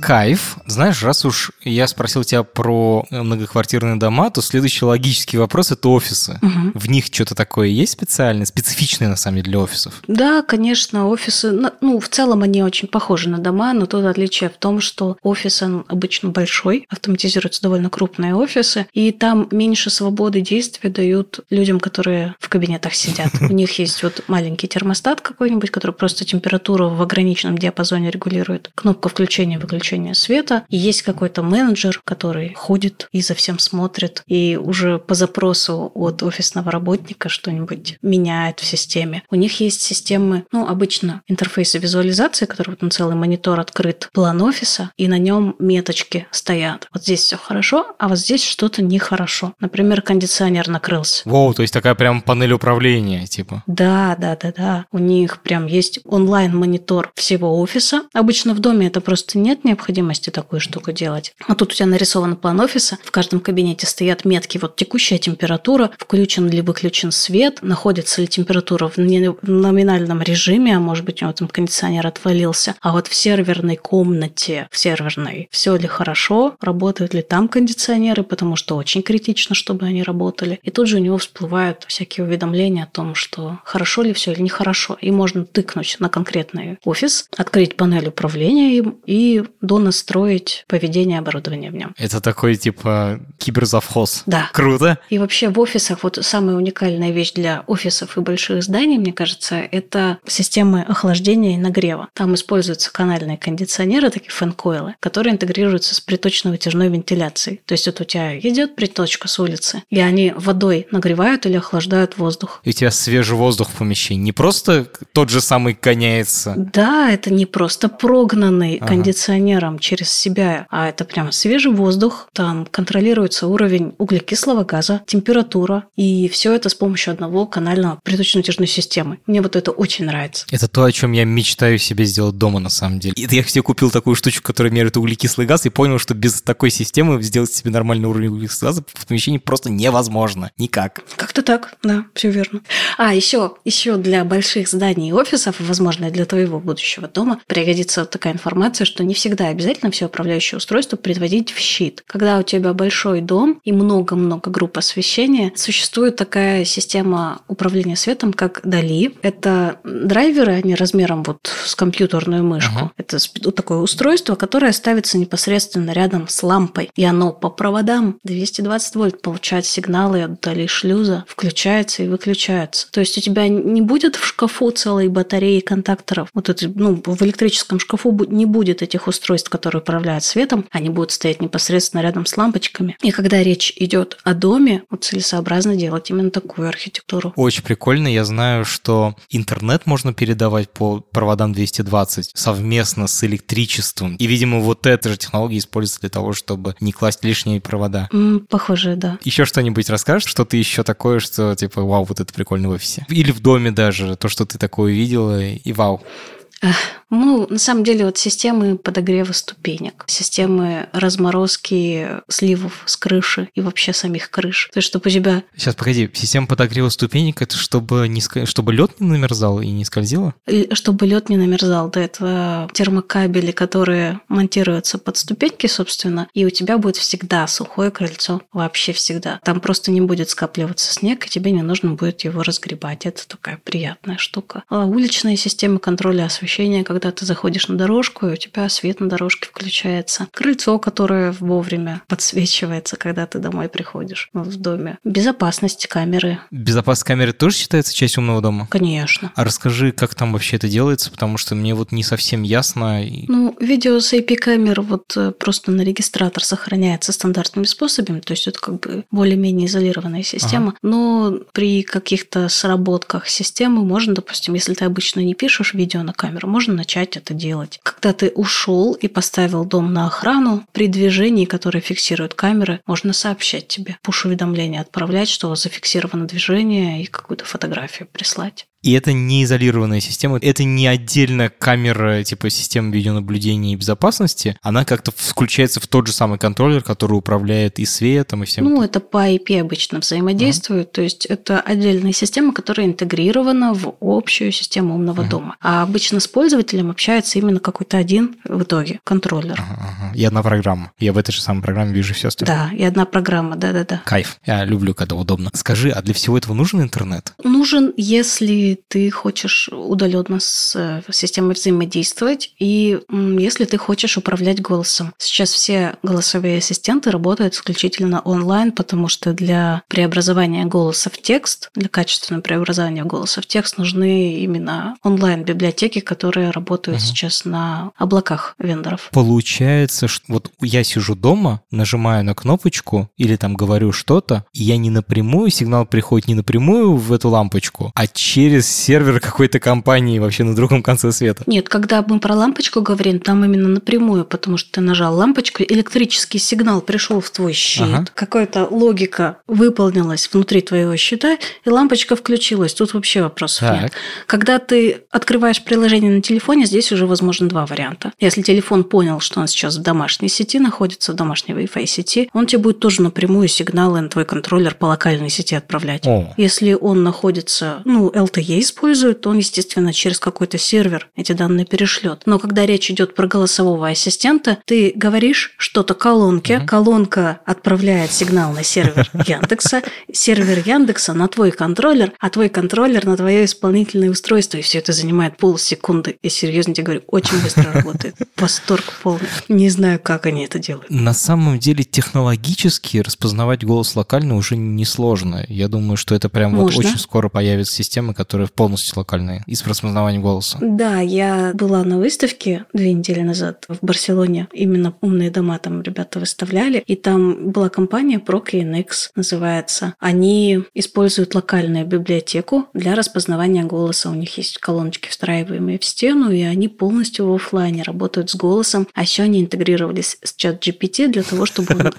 Кайф. Знаешь, раз уж я спросил тебя про многоквартирные дома, то следующий логический вопрос – это офисы. Угу. В них что-то такое есть специальное, специфичное, на самом деле, для офисов? Да, конечно, офисы, ну, в целом они очень похожи на дома, но тут отличие в том, что офис, он обычно большой, автоматизируются довольно крупные офисы, и там меньше свободы действия дают людям, которые в кабинетах сидят. У них есть вот маленький термостат какой-нибудь, который просто температуру в ограниченном диапазоне регулирует, кнопка включения-выключения выключения света. И есть какой-то менеджер, который ходит и за всем смотрит, и уже по запросу от офисного работника что-нибудь меняет в системе. У них есть системы, ну, обычно интерфейсы визуализации, который вот на целый монитор открыт, план офиса, и на нем меточки стоят. Вот здесь все хорошо, а вот здесь что-то нехорошо. Например, кондиционер накрылся. Воу, то есть такая прям панель управления, типа. Да, да, да, да. У них прям есть онлайн-монитор всего офиса. Обычно в доме это просто нет необходимости такую штуку делать. А тут у тебя нарисован план офиса, в каждом кабинете стоят метки, вот текущая температура, включен ли выключен свет, находится ли температура в номинальном режиме, а может быть у него там кондиционер отвалился, а вот в серверной комнате, в серверной, все ли хорошо, работают ли там кондиционеры, потому что очень критично, чтобы они работали. И тут же у него всплывают всякие уведомления о том, что хорошо ли все или нехорошо. И можно тыкнуть на конкретный офис, открыть панель управления им и донастроить поведение оборудования в нем. Это такой типа киберзавхоз. Да. Круто. И вообще в офисах вот самая уникальная вещь для офисов и больших зданий, мне кажется, это системы охлаждения и нагрева. Там используются канальные кондиционеры, такие фэн-койлы, которые интегрируются с приточно-вытяжной вентиляцией. То есть вот у тебя идет приточка с улицы, и они водой нагревают или охлаждают воздух. И у тебя свежий воздух в помещении. Не просто тот же самый гоняется. Да, это не просто прогнанный ага. кондиционер, инженером через себя, а это прям свежий воздух, там контролируется уровень углекислого газа, температура, и все это с помощью одного канального приточно-натяжной системы. Мне вот это очень нравится. Это то, о чем я мечтаю себе сделать дома на самом деле. И я себе купил такую штучку, которая меряет углекислый газ, и понял, что без такой системы сделать себе нормальный уровень углекислого газа в помещении просто невозможно. Никак. Как-то так, да, все верно. А, еще, еще для больших зданий и офисов, возможно, для твоего будущего дома, пригодится такая информация, что не всегда обязательно все управляющее устройство предводить в щит. Когда у тебя большой дом и много-много групп освещения, существует такая система управления светом, как Дали. Это драйверы, они размером вот с компьютерную мышку. Uh-huh. Это такое устройство, которое ставится непосредственно рядом с лампой. И оно по проводам 220 вольт получает сигналы от Дали шлюза, включается и выключается. То есть у тебя не будет в шкафу целой батареи контакторов. Вот это, ну, в электрическом шкафу не будет этих устройств устройств, которые управляют светом, они будут стоять непосредственно рядом с лампочками. И когда речь идет о доме, вот целесообразно делать именно такую архитектуру. Очень прикольно. Я знаю, что интернет можно передавать по проводам 220 совместно с электричеством. И, видимо, вот эта же технология используется для того, чтобы не класть лишние провода. М, похоже, да. Еще что-нибудь расскажешь? Что-то еще такое, что типа, вау, вот это прикольно в офисе? Или в доме даже, то, что ты такое видела, и вау. Ну, на самом деле, вот системы подогрева ступенек, системы разморозки сливов с крыши и вообще самих крыш. То есть, чтобы у тебя... Сейчас, погоди, система подогрева ступенек, это чтобы, не, чтобы лед не намерзал и не скользило? Чтобы лед не намерзал, да, это термокабели, которые монтируются под ступеньки, собственно, и у тебя будет всегда сухое крыльцо, вообще всегда. Там просто не будет скапливаться снег, и тебе не нужно будет его разгребать. Это такая приятная штука. А уличные системы контроля освещения, когда ты заходишь на дорожку, и у тебя свет на дорожке включается. Крыльцо, которое вовремя подсвечивается, когда ты домой приходишь в доме. Безопасность камеры, Безопасность камеры тоже считается частью умного дома? конечно. А расскажи, как там вообще это делается, потому что мне вот не совсем ясно. Ну, видео с IP-камер вот э, просто на регистратор сохраняется стандартными способами, то есть это как бы более-менее изолированная система, но при каких-то сработках системы можно, допустим, если ты обычно не пишешь видео на камеру, можно начать это делать. Когда ты ушел и поставил дом на охрану, при движении, которое фиксирует камеры, можно сообщать тебе, пуш-уведомление отправлять, что зафиксировано движение и какую-то фотографию прислать. И это не изолированная система, это не отдельно камера типа системы видеонаблюдения и безопасности, она как-то включается в тот же самый контроллер, который управляет и светом, и всем. Ну, это по IP обычно взаимодействуют, то есть это отдельная система, которая интегрирована в общую систему умного дома. А обычно с пользователем общается именно какой-то один в итоге контроллер. Ага. И одна программа. Я в этой же самой программе вижу все остальное. Да, и одна программа, да-да-да. Кайф. Я люблю, когда удобно. Скажи, а для всего этого нужен интернет? Нужен, если ты хочешь удаленно с э, системой взаимодействовать, и если ты хочешь управлять голосом. Сейчас все голосовые ассистенты работают исключительно онлайн, потому что для преобразования голоса в текст, для качественного преобразования голоса в текст нужны именно онлайн-библиотеки, которые работают Мгм. сейчас на облаках вендоров. Получается, что вот я сижу дома, нажимаю на кнопочку или там говорю что-то, и я не напрямую, сигнал приходит не напрямую в эту лампочку, а через сервер какой-то компании вообще на другом конце света. Нет, когда мы про лампочку говорим, там именно напрямую, потому что ты нажал лампочку, электрический сигнал пришел в твой щит, Ага. какая-то логика выполнилась внутри твоего щита, и лампочка включилась. Тут вообще вопросов Так. нет. Когда ты открываешь приложение на телефоне, здесь уже возможно два варианта. Если телефон понял, что он сейчас в домашней сети находится, в домашней Wi-Fi сети, он тебе будет тоже напрямую сигналы на твой контроллер по локальной сети отправлять. О. Если он находится, ну, LTE использует, то он, естественно, через какой-то сервер эти данные перешлет. Но когда речь идет про голосового ассистента, ты говоришь что-то колонке, Мгм. колонка отправляет сигнал на сервер Яндекса, сервер Яндекса на твой контроллер, а твой контроллер на твое исполнительное устройство, и все это занимает полсекунды. И серьезно тебе говорю, очень быстро работает. Восторг полный. Не знаю, как они это делают. На самом деле технологически распознавать голос локально уже несложно. Я думаю, что это прям вот Можно. очень скоро появятся системы, которые полностью локальные и с распознаванием голоса. Да, я была на выставке две недели назад в Барселоне. Именно умные дома там ребята выставляли. И там была компания ProKNX называется. Они используют локальную библиотеку для распознавания голоса. У них есть колоночки, встраиваемые в стену, и они полностью в оффлайне работают с голосом. А еще они интегрировались с чат GPT для того, чтобы он от-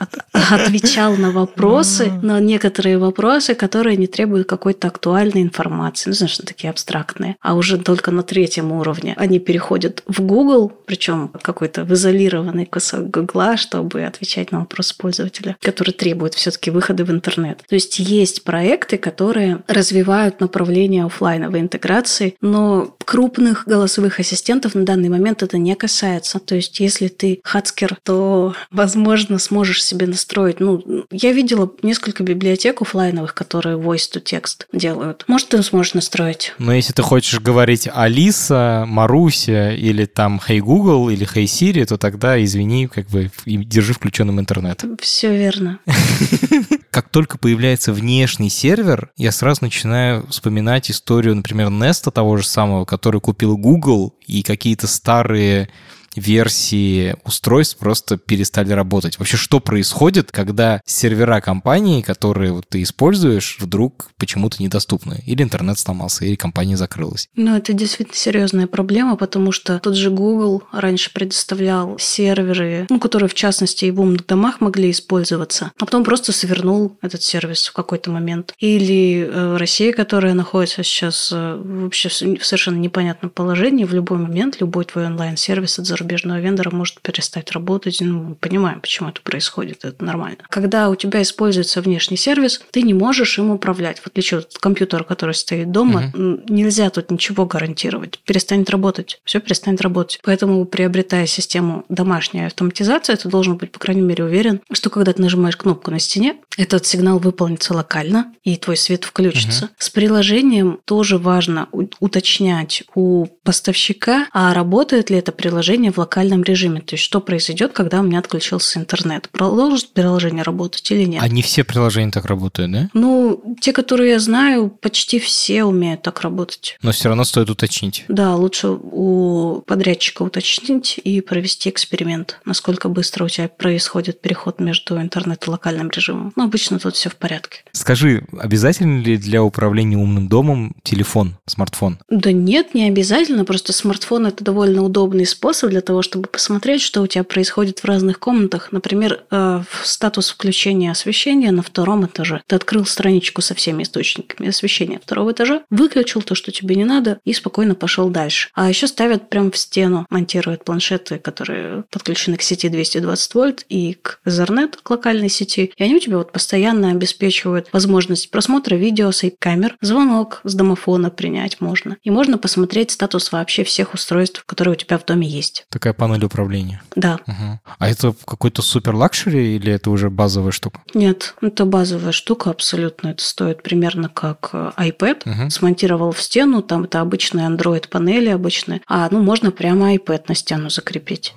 отвечал на вопросы, на некоторые вопросы, которые не требуют какой-то актуальной информации. Ну, знаешь, такие абстрактные. А уже только на третьем уровне они переходят в Google, причем какой-то в изолированный кусок Гугла, чтобы отвечать на вопрос пользователя, который требует все-таки выхода в интернет. То есть есть проекты, которые развивают направление оффлайновой интеграции, но крупных голосовых ассистентов на данный момент это не касается. То есть если ты хацкер, то, возможно, сможешь себе настроить. Ну, я видела несколько библиотек оффлайновых, которые voice to text делают. Может, ты сможешь настроить. Но если ты хочешь говорить Алиса, Маруся или там Hey Google или Hey Siri, то тогда, извини, как бы держи включенным интернет. Все верно. Как только появляется внешний сервер, я сразу начинаю вспоминать историю, например, Неста того же самого, который купил Google и какие-то старые версии устройств просто перестали работать. Вообще, что происходит, когда сервера компании, которые вот ты используешь, вдруг почему-то недоступны? Или интернет сломался, или компания закрылась? Ну, это действительно серьезная проблема, потому что тот же Google раньше предоставлял серверы, ну, которые, в частности, и в умных домах могли использоваться, а потом просто свернул этот сервис в какой-то момент. Или э, Россия, которая находится сейчас э, вообще в совершенно непонятном положении, в любой момент любой твой онлайн-сервис от зарубежного вендора может перестать работать. Ну, мы понимаем, почему это происходит, это нормально. Когда у тебя используется внешний сервис, ты не можешь им управлять. В отличие от компьютера, который стоит дома, угу. нельзя тут ничего гарантировать. Перестанет работать. Все перестанет работать. Поэтому, приобретая систему домашней автоматизации, ты должен быть, по крайней мере, уверен, что когда ты нажимаешь кнопку на стене, этот сигнал выполнится локально, и твой свет включится. Угу. С приложением тоже важно уточнять у поставщика, а работает ли это приложение в локальном режиме. То есть, что произойдет, когда у меня отключился интернет. Продолжит приложение работать или нет? А не все приложения так работают, да? Ну, те, которые я знаю, почти все умеют так работать. Но все равно стоит уточнить. Да, лучше у подрядчика уточнить и провести эксперимент, насколько быстро у тебя происходит переход между интернет и локальным режимом. Но обычно тут все в порядке. Скажи, обязательно ли для управления умным домом телефон, смартфон? Да нет, не обязательно. Просто смартфон – это довольно удобный способ для того, чтобы посмотреть, что у тебя происходит в разных комнатах. Например, э, в статус включения освещения на втором этаже. Ты открыл страничку со всеми источниками освещения второго этажа, выключил то, что тебе не надо, и спокойно пошел дальше. А еще ставят прям в стену, монтируют планшеты, которые подключены к сети 220 вольт и к Ethernet, к локальной сети. И они у тебя вот постоянно обеспечивают возможность просмотра видео с камер, звонок с домофона принять можно. И можно посмотреть статус вообще всех устройств, которые у тебя в доме есть. Такая панель управления. Да. Угу. А это какой-то супер luxury или это уже базовая штука? Нет, это базовая штука абсолютно. Это стоит примерно как э, iPad. Угу. Смонтировал в стену, там это обычные Android панели обычные. А ну можно прямо iPad на стену закрепить.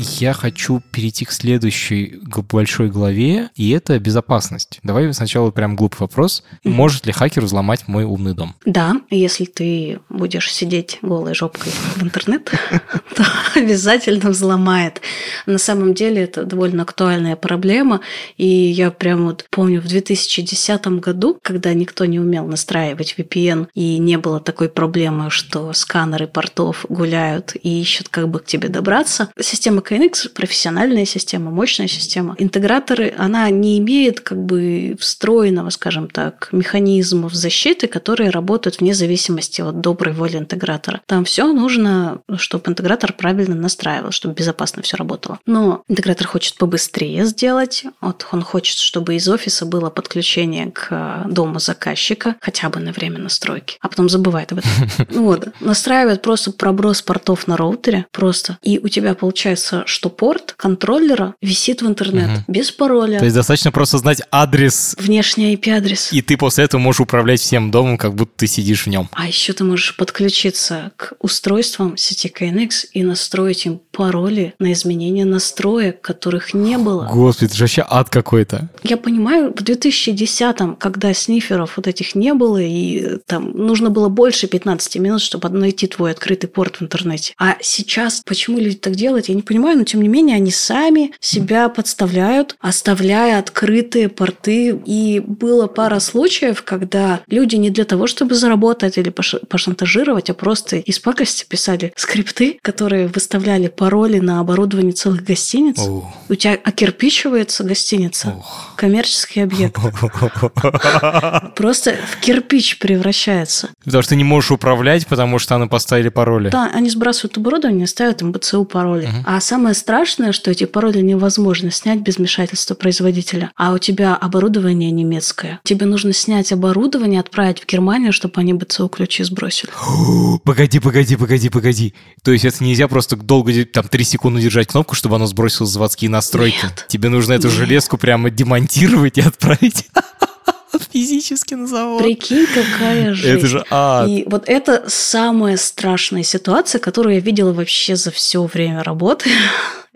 Я хочу перейти к следующей большой главе, и это безопасность. Давай сначала прям глупый вопрос. Может ли хакер взломать мой умный дом? Да, если ты будешь сидеть голой жопкой в интернет, то обязательно взломает. На самом деле это довольно актуальная проблема, и я прям вот помню в 2010 году, когда никто не умел настраивать VPN, и не было такой проблемы, что сканеры портов гуляют и ищут, как бы к тебе добраться, система KNX профессиональная система, мощная система. Интеграторы, она не имеет как бы встроенного, скажем так, механизмов защиты, которые работают вне зависимости от доброй воли интегратора. Там все нужно, чтобы интегратор правильно настраивал, чтобы безопасно все работало. Но интегратор хочет побыстрее сделать. Вот он хочет, чтобы из офиса было подключение к дому заказчика, хотя бы на время настройки, а потом забывает об этом. Вот. Настраивает просто проброс портов на роутере просто. И у тебя получается что порт контроллера висит в интернет угу. без пароля. То есть достаточно просто знать адрес. Внешний IP-адрес. И ты после этого можешь управлять всем домом, как будто ты сидишь в нем. А еще ты можешь подключиться к устройствам сети KNX и настроить им пароли на изменение настроек, которых не было. Господи, это же вообще ад какой-то. Я понимаю, в 2010-м, когда сниферов вот этих не было, и там нужно было больше 15 минут, чтобы найти твой открытый порт в интернете. А сейчас, почему люди так делают, я не понимаю понимаю, но тем не менее они сами себя подставляют, оставляя открытые порты. И было пара случаев, когда люди не для того, чтобы заработать или пошантажировать, а просто из пакости писали скрипты, которые выставляли пароли на оборудование целых гостиниц. Oh. У тебя окирпичивается гостиница, oh. коммерческий объект. Просто в кирпич превращается. Потому что ты не можешь управлять, потому что они поставили пароли. Да, они сбрасывают оборудование, ставят им БЦУ пароли. А самое страшное, что эти пароли невозможно снять без вмешательства производителя. А у тебя оборудование немецкое. Тебе нужно снять оборудование, отправить в Германию, чтобы они БЦУ-ключи сбросили. Погоди, погоди, погоди, погоди. То есть это нельзя просто долго, там, три секунды держать кнопку, чтобы оно сбросило заводские настройки? Нет. Тебе нужно эту Нет. железку прямо демонтировать и отправить? физически на завод. Прикинь, какая жизнь. Это же ад. И вот это самая страшная ситуация, которую я видела вообще за все время работы.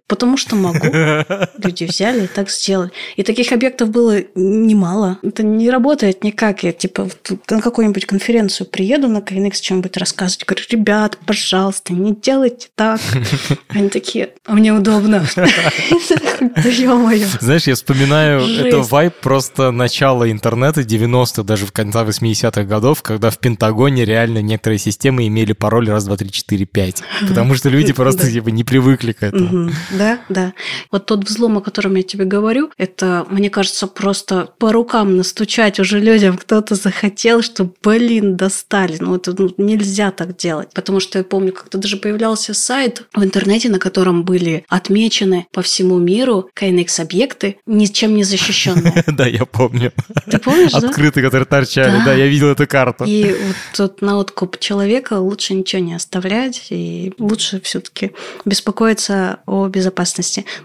Потому что могу. Люди взяли и так сделали. И таких объектов было немало. Это не работает никак. Я типа на какую-нибудь конференцию приеду на KNX чем-нибудь рассказывать. Говорю, ребят, пожалуйста, не делайте так. Они такие, а мне удобно. Знаешь, я вспоминаю, это вайп просто начала интернета 90-х, даже в конце 80-х годов, когда в Пентагоне реально некоторые системы имели пароль раз, два, три, четыре, пять. Потому что люди просто типа не привыкли к этому. Да, да. Вот тот взлом, о котором я тебе говорю, это, мне кажется, просто по рукам настучать уже людям кто-то захотел, что, блин, достали. Ну, это ну, нельзя так делать. Потому что я помню, как-то даже появлялся сайт в интернете, на котором были отмечены по всему миру KNX-объекты, ничем не защищенные. Да, я помню. Ты помнишь? Открытые, которые торчали. Да, я видел эту карту. И вот тут на откуп человека лучше ничего не оставлять, и лучше все-таки беспокоиться о безопасности.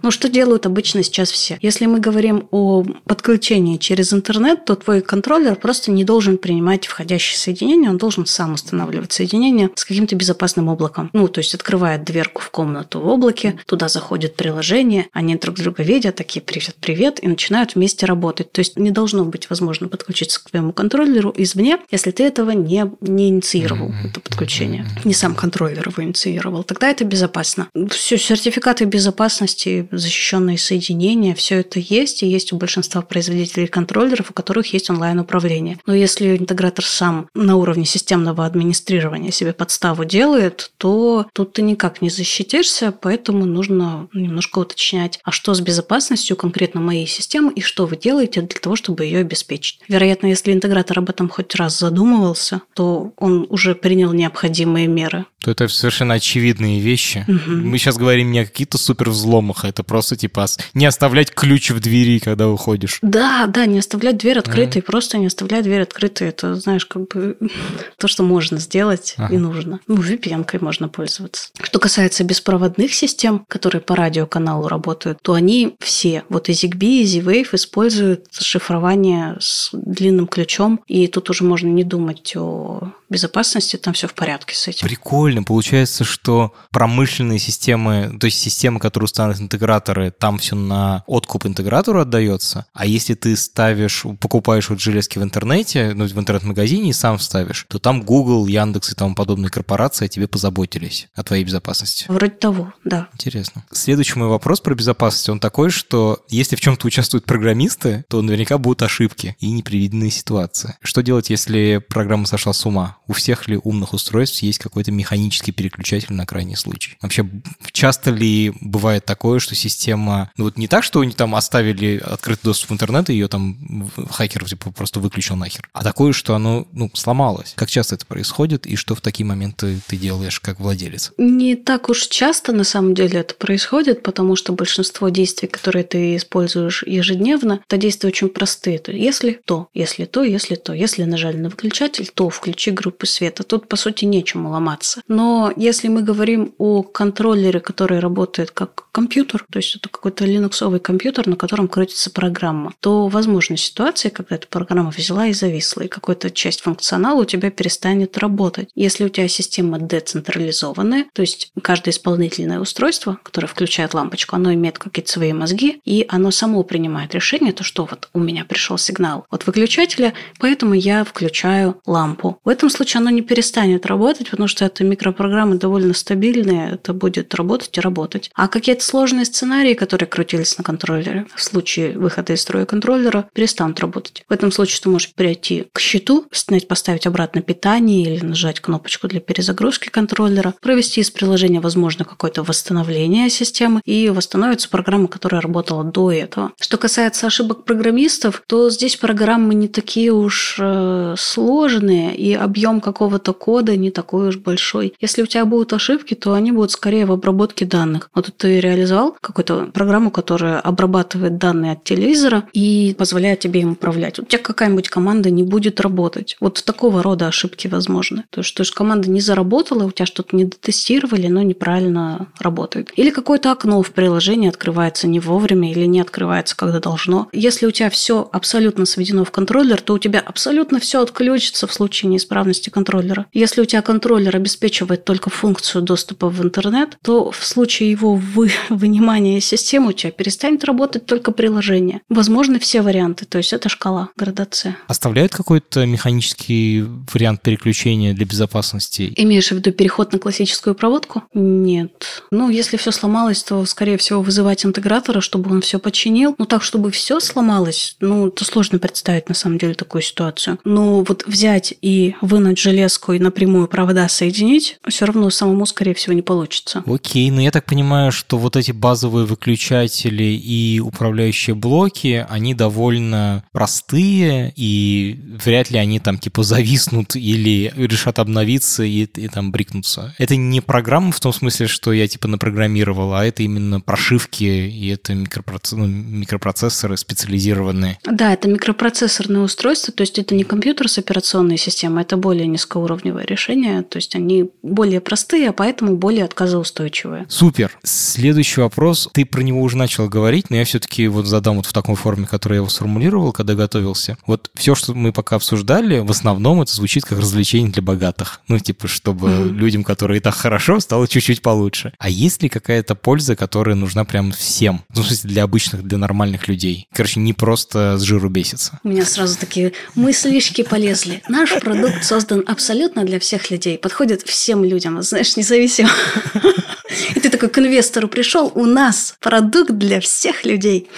Ну, что делают обычно сейчас все? Если мы говорим о подключении через интернет, то твой контроллер просто не должен принимать входящие соединения, он должен сам устанавливать соединение с каким-то безопасным облаком. Ну, то есть открывает дверку в комнату в облаке, туда заходит приложение, они друг друга видят, такие «привет, привет», и начинают вместе работать. То есть не должно быть возможно подключиться к твоему контроллеру извне, если ты этого не, не инициировал, это подключение. Не сам контроллер его инициировал. Тогда это безопасно. Все, сертификаты безопасности, защищенные соединения, все это есть, и есть у большинства производителей контроллеров, у которых есть онлайн-управление. Но если интегратор сам на уровне системного администрирования себе подставу делает, то тут ты никак не защитишься, поэтому нужно немножко уточнять, а что с безопасностью конкретно моей системы и что вы делаете для того, чтобы ее обеспечить. Вероятно, если интегратор об этом хоть раз задумывался, то он уже принял необходимые меры. То это совершенно очевидные вещи. Угу. Мы сейчас говорим не о каких-то супер взломах, а это просто типа не оставлять ключ в двери, когда уходишь. Да, да, не оставлять дверь открытой, mm. просто не оставлять дверь открытой. Это, знаешь, как бы то, что можно сделать ага. и нужно. Ну, VPN-кой можно пользоваться. Что касается беспроводных систем, которые по радиоканалу работают, то они все, вот и ZigBee, и Z-Wave используют шифрование с длинным ключом, и тут уже можно не думать о безопасности, там все в порядке с этим. Прикольно. Получается, что промышленные системы, то есть системы, которые устанавливают интеграторы, там все на откуп интегратору отдается. А если ты ставишь, покупаешь вот железки в интернете, ну, в интернет-магазине и сам вставишь, то там Google, Яндекс и тому подобные корпорации о тебе позаботились, о твоей безопасности. Вроде того, да. Интересно. Следующий мой вопрос про безопасность, он такой, что если в чем-то участвуют программисты, то наверняка будут ошибки и непредвиденные ситуации. Что делать, если программа сошла с ума? У всех ли умных устройств есть какой-то механический переключатель на крайний случай? Вообще, часто ли бывает такое, что система... Ну вот не так, что они там оставили открытый доступ в интернет, и ее там хакер типа, просто выключил нахер, а такое, что оно ну, сломалось. Как часто это происходит, и что в такие моменты ты делаешь как владелец? Не так уж часто на самом деле это происходит, потому что большинство действий, которые ты используешь ежедневно, это действия очень простые. Если то, если то, если то. Если нажали на выключатель, то включи группу группы света. Тут, по сути, нечему ломаться. Но если мы говорим о контроллере, который работает как компьютер, то есть это какой-то линуксовый компьютер, на котором крутится программа, то возможны ситуации, когда эта программа взяла и зависла, и какая-то часть функционала у тебя перестанет работать. Если у тебя система децентрализованная, то есть каждое исполнительное устройство, которое включает лампочку, оно имеет какие-то свои мозги, и оно само принимает решение, то что вот у меня пришел сигнал от выключателя, поэтому я включаю лампу. В этом случае оно не перестанет работать, потому что это микропрограммы довольно стабильные, это будет работать и работать. А какие-то сложные сценарии, которые крутились на контроллере, в случае выхода из строя контроллера, перестанут работать. В этом случае ты можешь перейти к счету, поставить обратно питание или нажать кнопочку для перезагрузки контроллера, провести из приложения, возможно, какое-то восстановление системы, и восстановится программа, которая работала до этого. Что касается ошибок программистов, то здесь программы не такие уж э, сложные, и объем какого-то кода не такой уж большой. Если у тебя будут ошибки, то они будут скорее в обработке данных. Вот ты реализовал какую-то программу, которая обрабатывает данные от телевизора и позволяет тебе им управлять. У тебя какая-нибудь команда не будет работать. Вот такого рода ошибки возможны. То есть, то есть команда не заработала, у тебя что-то не дотестировали, но неправильно работает. Или какое-то окно в приложении открывается не вовремя или не открывается, когда должно. Если у тебя все абсолютно сведено в контроллер, то у тебя абсолютно все отключится в случае неисправности мощности контроллера. Если у тебя контроллер обеспечивает только функцию доступа в интернет, то в случае его вы, вынимания из системы, у тебя перестанет работать только приложение. Возможны все варианты, то есть это шкала, градация. Оставляют какой-то механический вариант переключения для безопасности? Имеешь в виду переход на классическую проводку? Нет. Ну, если все сломалось, то, скорее всего, вызывать интегратора, чтобы он все починил. Ну, так, чтобы все сломалось, ну, это сложно представить, на самом деле, такую ситуацию. Но вот взять и вынуть железку и напрямую провода соединить, все равно самому, скорее всего, не получится. Окей, но я так понимаю, что вот эти базовые выключатели и управляющие блоки, они довольно простые, и вряд ли они там типа зависнут или решат обновиться и, и там брикнуться. Это не программа в том смысле, что я типа напрограммировал, а это именно прошивки, и это микропроц... ну, микропроцессоры специализированные. Да, это микропроцессорное устройство, то есть это не компьютер с операционной системой, это более низкоуровневое решение, то есть они более простые, а поэтому более отказоустойчивые. Супер. Следующий вопрос. Ты про него уже начал говорить, но я все-таки вот задам вот в такой форме, которую я его сформулировал, когда готовился. Вот все, что мы пока обсуждали, в основном это звучит как развлечение для богатых. Ну, типа, чтобы mm-hmm. людям, которые и так хорошо, стало чуть-чуть получше. А есть ли какая-то польза, которая нужна прям всем? Ну, в смысле, для обычных, для нормальных людей. Короче, не просто с жиру бесится. У меня сразу такие мыслишки полезли. Наш продукт создан абсолютно для всех людей. Подходит всем людям, знаешь, независимо. И ты такой к инвестору пришел, у нас продукт для всех людей.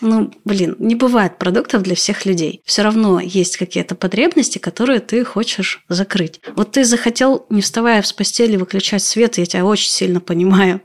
Ну, блин, не бывает продуктов для всех людей. Все равно есть какие-то потребности, которые ты хочешь закрыть. Вот ты захотел, не вставая с постели, выключать свет, я тебя очень сильно понимаю.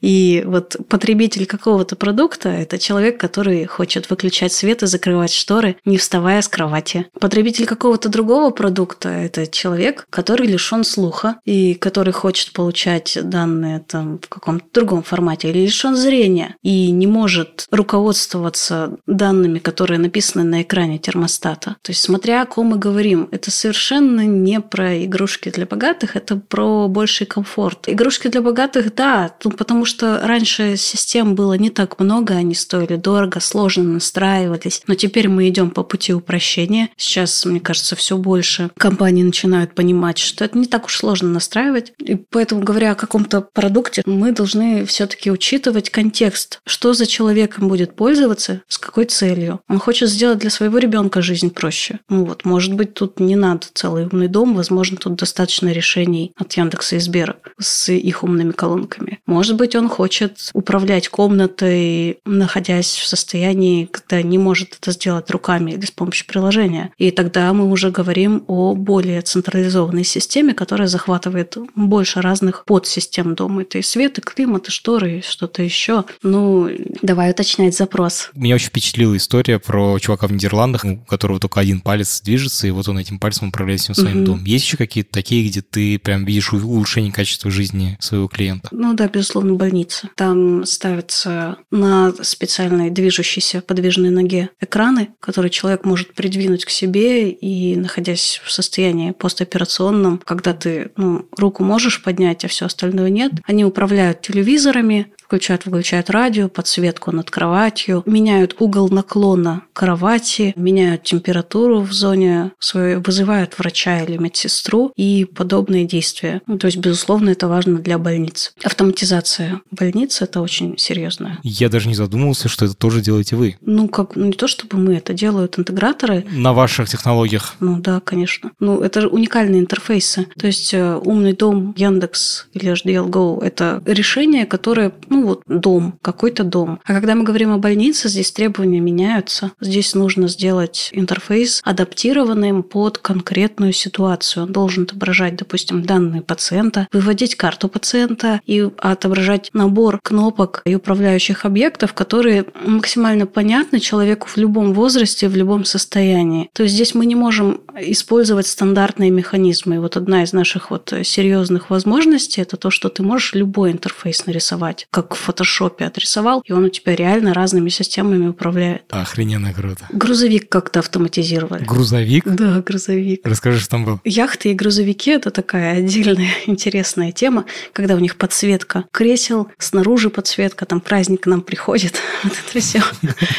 И вот потребитель какого-то продукта – это человек, который хочет выключать свет и закрывать шторы, не вставая с кровати. Потребитель какого-то другого продукта – это человек, который лишен слуха и который хочет получать данные там в каком-то другом формате или лишен зрения и не может руководствоваться пользоваться данными, которые написаны на экране термостата. То есть, смотря о ком мы говорим, это совершенно не про игрушки для богатых, это про больший комфорт. Игрушки для богатых, да, ну, потому что раньше систем было не так много, они стоили дорого, сложно настраивались, но теперь мы идем по пути упрощения. Сейчас, мне кажется, все больше компаний начинают понимать, что это не так уж сложно настраивать. И поэтому, говоря о каком-то продукте, мы должны все-таки учитывать контекст, что за человеком будет пользоваться, пользоваться, с какой целью. Он хочет сделать для своего ребенка жизнь проще. Ну вот, может быть, тут не надо целый умный дом, возможно, тут достаточно решений от Яндекса и Сбера с их умными колонками. Может быть, он хочет управлять комнатой, находясь в состоянии, когда не может это сделать руками или с помощью приложения. И тогда мы уже говорим о более централизованной системе, которая захватывает больше разных подсистем дома. Это и свет, и климат, и шторы, и что-то еще. Ну, давай уточнять запрос. Меня очень впечатлила история про чувака в Нидерландах, у которого только один палец движется, и вот он этим пальцем управляет всем своим угу. домом. Есть еще какие-то такие, где ты прям видишь улучшение качества жизни своего клиента? Ну да, безусловно, больница. Там ставятся на специальной движущейся подвижной ноге экраны, которые человек может придвинуть к себе и, находясь в состоянии постоперационном, когда ты ну, руку можешь поднять, а все остальное нет, они управляют телевизорами, включают, выключают радио, подсветку над кроватью, меняют угол наклона кровати, меняют температуру в зоне своей, вызывают врача или медсестру и подобные действия. Ну, то есть, безусловно, это важно для больниц. Автоматизация больницы – это очень серьезно. Я даже не задумывался, что это тоже делаете вы. Ну, как, ну, не то чтобы мы, это делают интеграторы. На ваших технологиях? Ну, да, конечно. Ну, это же уникальные интерфейсы. То есть, э, умный дом Яндекс или HDL Go – это решение, которое, ну, ну вот дом, какой-то дом. А когда мы говорим о больнице, здесь требования меняются. Здесь нужно сделать интерфейс адаптированным под конкретную ситуацию. Он должен отображать, допустим, данные пациента, выводить карту пациента и отображать набор кнопок и управляющих объектов, которые максимально понятны человеку в любом возрасте, в любом состоянии. То есть здесь мы не можем использовать стандартные механизмы. И вот одна из наших вот серьезных возможностей – это то, что ты можешь любой интерфейс нарисовать, как как в фотошопе отрисовал, и он у тебя реально разными системами управляет. Охрененно круто. Грузовик как-то автоматизировали. Грузовик? Да, грузовик. Расскажи, что там был. Яхты и грузовики – это такая отдельная интересная тема, когда у них подсветка кресел, снаружи подсветка, там праздник к нам приходит, вот это все.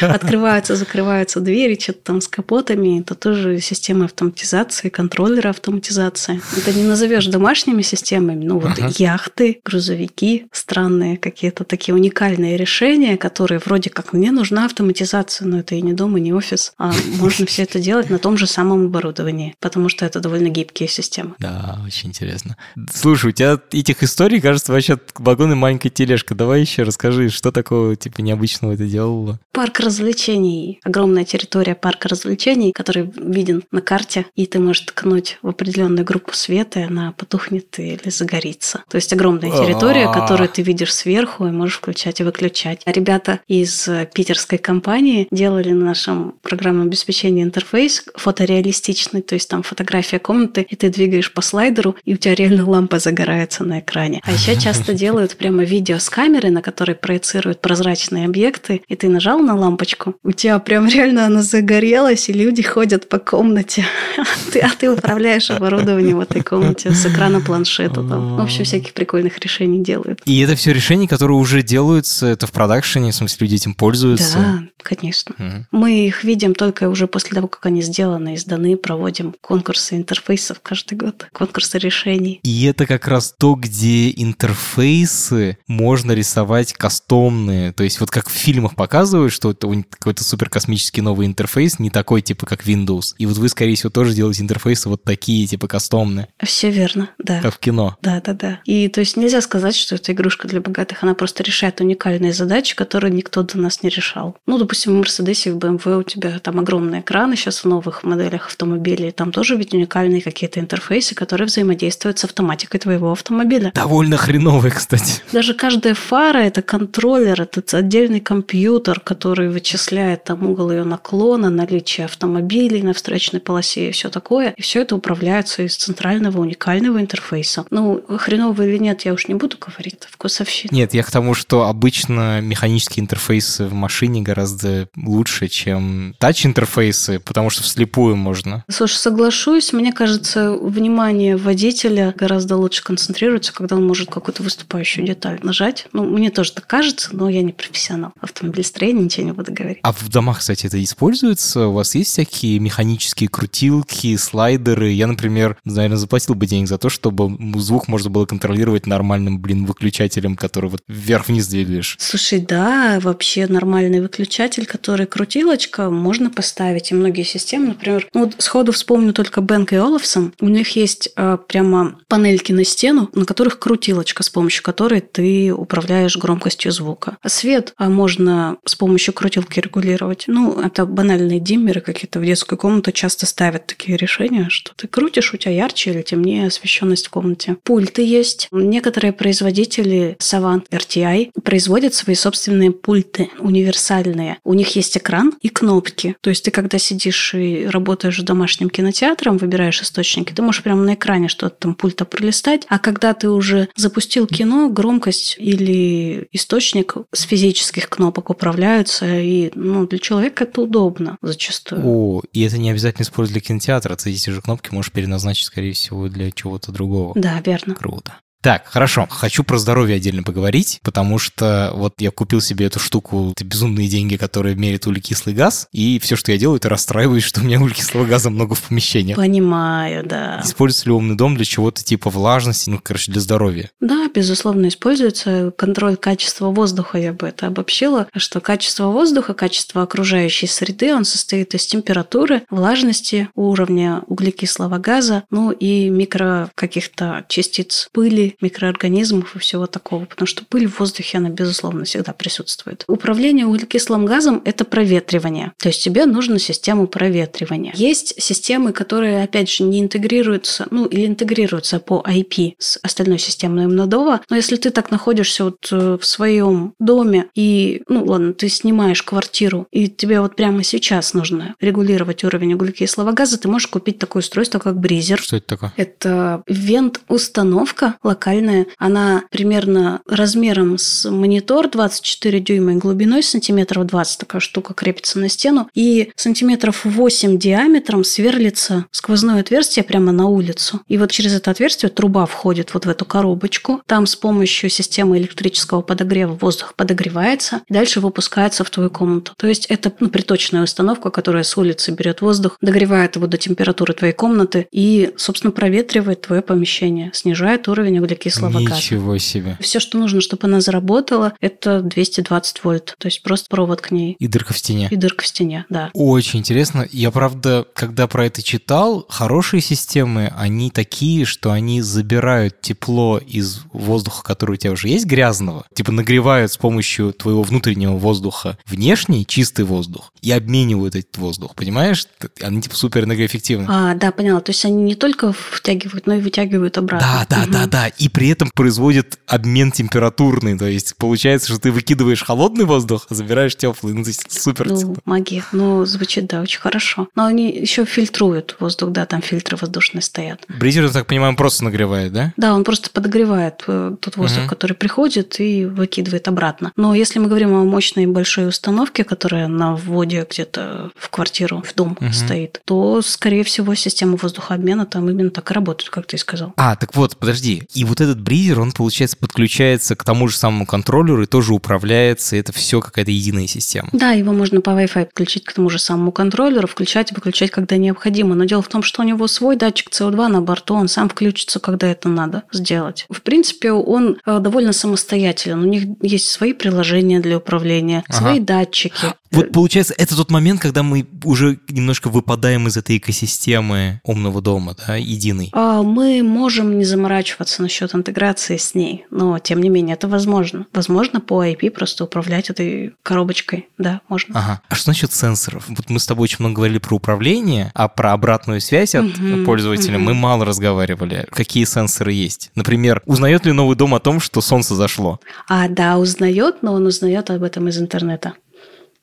Открываются, закрываются двери, что-то там с капотами. Это тоже система автоматизации, контроллеры автоматизации. Это не назовешь домашними системами, ну вот ага. яхты, грузовики, странные какие-то это такие уникальные решения, которые вроде как мне нужна автоматизация, но это и не дом, и не офис, а можно все это делать на том же самом оборудовании, потому что это довольно гибкие системы. Да, очень интересно. Слушай, у тебя этих историй, кажется, вообще вагон и маленькая тележка. Давай еще расскажи, что такого типа необычного ты делала? Парк развлечений. Огромная территория парка развлечений, который виден на карте, и ты можешь ткнуть в определенную группу света, и она потухнет или загорится. То есть огромная территория, А-а-а. которую ты видишь сверху и можешь включать и выключать. А ребята из питерской компании делали на нашем программном обеспечении интерфейс фотореалистичный, то есть там фотография комнаты, и ты двигаешь по слайдеру, и у тебя реально лампа загорается на экране. А еще часто делают прямо видео с камеры, на которой проецируют прозрачные объекты, и ты нажал на лампочку, у тебя прям реально она загорелась, и люди ходят по комнате. Ты- А ты управляешь оборудованием в этой комнате с экрана планшета. В общем, всяких прикольных решений делают. И это все решения, которые уже делаются, это в продакшене, в смысле, люди этим пользуются. Да, конечно. Мгм. Мы их видим только уже после того, как они сделаны и сданы, проводим конкурсы интерфейсов каждый год, конкурсы решений. И это как раз то, где интерфейсы можно рисовать кастомные. То есть вот как в фильмах показывают, что это какой-то суперкосмический новый интерфейс, не такой типа как Windows. И вот вы, скорее всего, тоже делаете интерфейсы вот такие, типа кастомные, Все верно, да. как в кино. Да, да, да. И то есть нельзя сказать, что это игрушка для богатых. Она просто решает уникальные задачи, которые никто до нас не решал. Ну, допустим, в Мерседесе, в BMW у тебя там огромные экраны сейчас в новых моделях автомобилей. Там тоже ведь уникальные какие-то интерфейсы, которые взаимодействуют с автоматикой твоего автомобиля. Довольно хреновые, кстати. Даже каждая фара – это контроллер, это отдельный компьютер, который вычисляет там угол ее наклона, наличие автомобилей на встречной полосе и все такое. И все это управляется из центрального уникального интерфейса. Ну, хреново или нет, я уж не буду говорить, это вкусовщина. Нет, я к тому, что обычно механические интерфейсы в машине гораздо лучше, чем тач-интерфейсы, потому что вслепую можно. Слушай, соглашусь, мне кажется, внимание водителя гораздо лучше концентрируется, когда он может какую-то выступающую деталь нажать. Ну, мне тоже так кажется, но я не профессионал. Автомобилестроения ничего не буду говорить. А в домах, кстати, это используется? У вас есть всякие механические крутилки, слайдеры? Я, например, наверное, заплатил бы денег за то, чтобы звук можно было контролировать нормальным, блин, выключателем, который вот вверх-вниз двигаешь. Слушай, да, вообще нормальный выключатель, который крутилочка, можно поставить. И многие системы, например, ну вот сходу вспомню только Бенк и Олафсон. У них есть э, прямо панельки на стену, на которых крутилочка, с помощью которой ты управляешь громкостью звука. А свет а, можно с помощью крутилки регулировать. Ну, это банальные диммеры какие-то в детскую комнату часто ставят такие решения, что ты крутишь, у тебя ярче или темнее освещенность в комнате. Пульты есть. Некоторые производители Savant RTI производят свои собственные пульты универсальные. У них есть экран и кнопки. То есть ты когда сидишь и работаешь в домашнем кинотеатром, выбираешь источники, ты можешь прямо на экране что-то там пульта пролистать. А когда ты уже запустил кино, громкость или источник с физических кнопок управляются, и ну, для человека это удобно зачастую. О, и это не обязательно использовать для кинотеатра. Ты эти же кнопки можешь переназначить, скорее всего, для чего-то другого. Да, верно. Круто. Так, хорошо. Хочу про здоровье отдельно поговорить, потому что вот я купил себе эту штуку, это безумные деньги, которые меряют углекислый газ, и все, что я делаю, это расстраиваюсь, что у меня углекислого газа много в помещениях. Понимаю, да. Используется ли умный дом для чего-то типа влажности, ну, короче, для здоровья? Да, безусловно, используется контроль качества воздуха, я бы это обобщила, что качество воздуха, качество окружающей среды, он состоит из температуры, влажности, уровня углекислого газа, ну и микро каких-то частиц пыли, микроорганизмов и всего такого, потому что пыль в воздухе, она, безусловно, всегда присутствует. Управление углекислым газом – это проветривание, то есть тебе нужна система проветривания. Есть системы, которые, опять же, не интегрируются, ну или интегрируются по IP с остальной системой МНДОВа, но если ты так находишься вот э, в своем доме и, ну ладно, ты снимаешь квартиру, и тебе вот прямо сейчас нужно регулировать уровень углекислого газа, ты можешь купить такое устройство, как бризер. Что это такое? Это вент-установка локальная. Она примерно размером с монитор 24 дюйма и глубиной сантиметров 20. Такая штука крепится на стену. И сантиметров 8 диаметром сверлится сквозное отверстие прямо на улицу. И вот через это отверстие труба входит вот в эту коробочку. Там с помощью системы электрического подогрева воздух подогревается и дальше выпускается в твою комнату. То есть это ну, приточная установка, которая с улицы берет воздух, догревает его до температуры твоей комнаты и, собственно, проветривает твое помещение, снижает уровень углекислого газа. Ничего себе. Все, что нужно, чтобы она заработала, это 220 вольт. То есть просто провод к ней. И дырка в стене. И дырка в стене, да. Очень интересно. Я, правда, когда про это читал, хорошие системы, они такие, что они забирают тепло из воздуха, который у тебя уже есть, грязного, типа нагревают с помощью твоего внутреннего воздуха внешний, чистый воздух, и обменивают этот воздух, понимаешь? Они типа супер энергоэффективны. А, да, поняла. То есть они не только втягивают, но и вытягивают обратно. Да, да, Мгм. да, да. И при этом производит обмен температурный. То есть получается, что ты выкидываешь холодный воздух, а забираешь теплый. Ну, то есть супер. Ну, типа. магия. Ну, звучит, да, очень хорошо. Но они еще фильтруют воздух, да, там фильтры воздушные стоят. Бризер, я так понимаю, он просто нагревает, да? Да, он просто подогревает э, тот воздух, Мгм. который приходит и выкидывает обратно. Но если мы говорим о мощной большой установке, которая на вводе где-то в квартиру, в дом Мгм. стоит, то, скорее всего, система воздухообмена там именно так и работает, как ты и сказал. А, так вот, подожди. И вот этот бризер, он, получается, подключается к тому же самому контроллеру и тоже управляется. Это все какая-то единая система. Да, его можно по Wi-Fi подключить к тому же самому контроллеру, включать и выключать, когда необходимо. Но дело в том, что у него свой датчик CO2 на борту, он сам включится, когда это надо сделать. В принципе, он э, довольно самостоятелен. У них есть свои приложения для управления, Ага. свои датчики. Вот получается, это тот момент, когда мы уже немножко выпадаем из этой экосистемы умного дома, да, единой. А Мы можем не заморачиваться насчет интеграции с ней, но тем не менее это возможно. Возможно по IP просто управлять этой коробочкой. Да, можно. Ага. А что насчет сенсоров? Вот мы с тобой очень много говорили про управление, а про обратную связь от Мгм, пользователя мгм. мы мало разговаривали. Какие сенсоры есть? Например, узнает ли новый дом о том, что солнце зашло? А да, узнает, но он узнает об этом из интернета.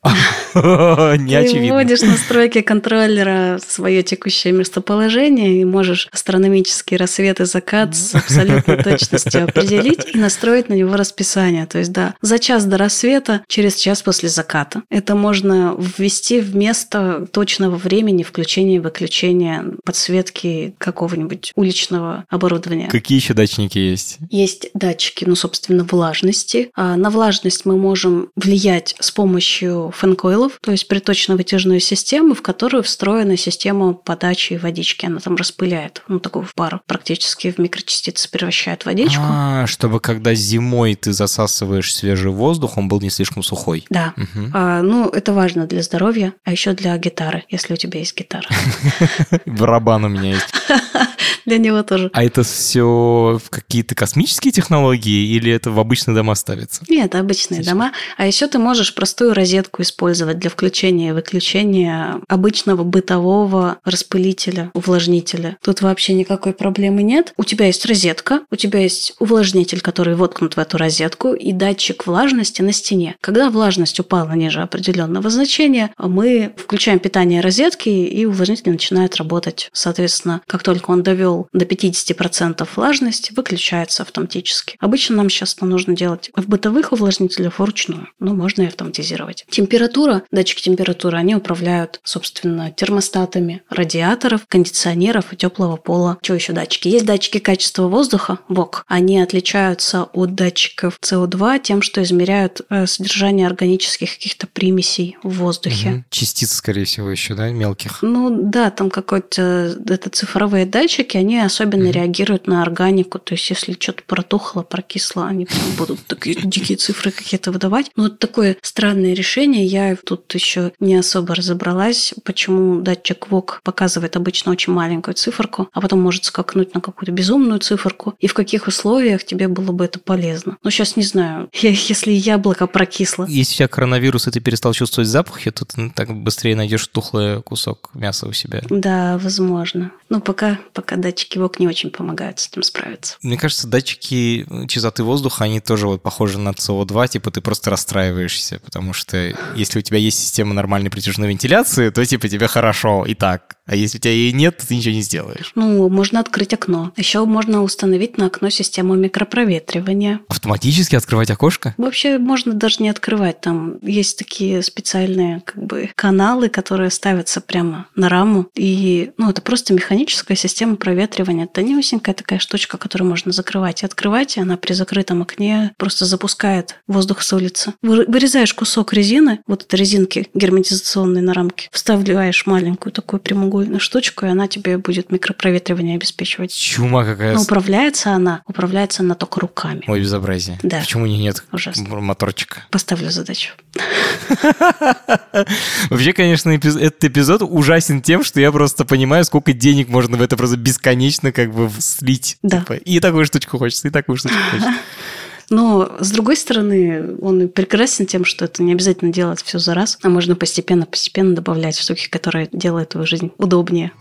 Не Ты очевидно. вводишь настройки контроллера свое текущее местоположение и можешь астрономический рассвет и закат с абсолютной точностью определить и настроить на него расписание. То есть, да, за час до рассвета, через час после заката. Это можно ввести вместо точного времени включения и выключения подсветки какого-нибудь уличного оборудования. Какие еще датчики есть? Есть датчики, ну, собственно, влажности. А на влажность мы можем влиять с помощью фэнкоилов, то есть приточно-вытяжную систему, в которую встроена система подачи водички. Она там распыляет, ну, такую в пар, практически в микрочастицы превращает водичку. А, чтобы когда зимой ты засасываешь свежий воздух, он был не слишком сухой. Да. Мгм. А, ну, это важно для здоровья, а еще для гитары, если у тебя есть гитара. Барабан у меня есть. Для него тоже. А это все какие-то космические технологии или это в обычные дома ставится? Нет, обычные Отлично. дома. А еще ты можешь простую розетку использовать для включения и выключения обычного бытового распылителя, увлажнителя. Тут вообще никакой проблемы нет. У тебя есть розетка, у тебя есть увлажнитель, который воткнут в эту розетку, и датчик влажности на стене. Когда влажность упала ниже определенного значения, мы включаем питание розетки, и увлажнитель начинает работать. Соответственно, как только он довел до 50% влажность, выключается автоматически. Обычно нам сейчас это нужно делать в бытовых увлажнителях вручную, но можно и автоматизировать. Температура, датчики температуры, они управляют, собственно, термостатами радиаторов, кондиционеров и теплого пола. Что еще датчики? Есть датчики качества воздуха, ВОК. Они отличаются от датчиков СО2 тем, что измеряют э, содержание органических каких-то примесей в воздухе. Мгм. Частиц, скорее всего, еще, да, мелких. Ну да, там какой-то это цифровые датчики, они особенно Мгм. реагируют на органику. То есть, если что-то протухло, прокисло, они прям будут такие дикие цифры какие-то выдавать. Ну, вот такое странное решение. Я тут еще не особо разобралась, почему датчик ВОК показывает обычно очень маленькую циферку, а потом может скакнуть на какую-то безумную циферку, и в каких условиях тебе было бы это полезно. Ну, сейчас не знаю, если яблоко прокисло. Если у тебя коронавирус, и ты перестал чувствовать запахи, то ты так быстрее найдешь тухлый кусок мяса у себя. Да, возможно. Но пока, пока датчики ВОК не очень помогают с этим справиться. Мне кажется, датчики чистоты воздуха, они тоже вот похожи на СО2, типа ты просто расстраиваешься, потому что если у тебя есть система нормальной притяжной вентиляции, то типа тебе хорошо и так. А если у тебя ее нет, то ты ничего не сделаешь. Ну, можно открыть окно. Еще можно установить на окно систему микропроветривания. Автоматически открывать окошко? Вообще можно даже не открывать. Там есть такие специальные как бы каналы, которые ставятся прямо на раму. И ну, это просто механическая система проветривания. Это тонюсенькая такая штучка, которую можно закрывать и открывать. И она при закрытом окне просто запускает воздух с улицы. Вы- Вырезаешь кусок резины, вот это резинки герметизационные на рамке, вставляешь маленькую такую прямоугольную прикольную штучку, и она тебе будет микропроветривание обеспечивать. Чума какая. Но управляется она, управляется она только руками. Ой, безобразие. Да. Почему у них нет Ужасно. моторчика? Поставлю задачу. Вообще, конечно, этот эпизод ужасен тем, что я просто понимаю, сколько денег можно в это просто бесконечно как бы слить. Да. Типа, и такую штучку хочется, и такую штучку хочется. Но, с другой стороны, он прекрасен тем, что это не обязательно делать все за раз, а можно постепенно-постепенно добавлять штуки, которые делают твою жизнь удобнее.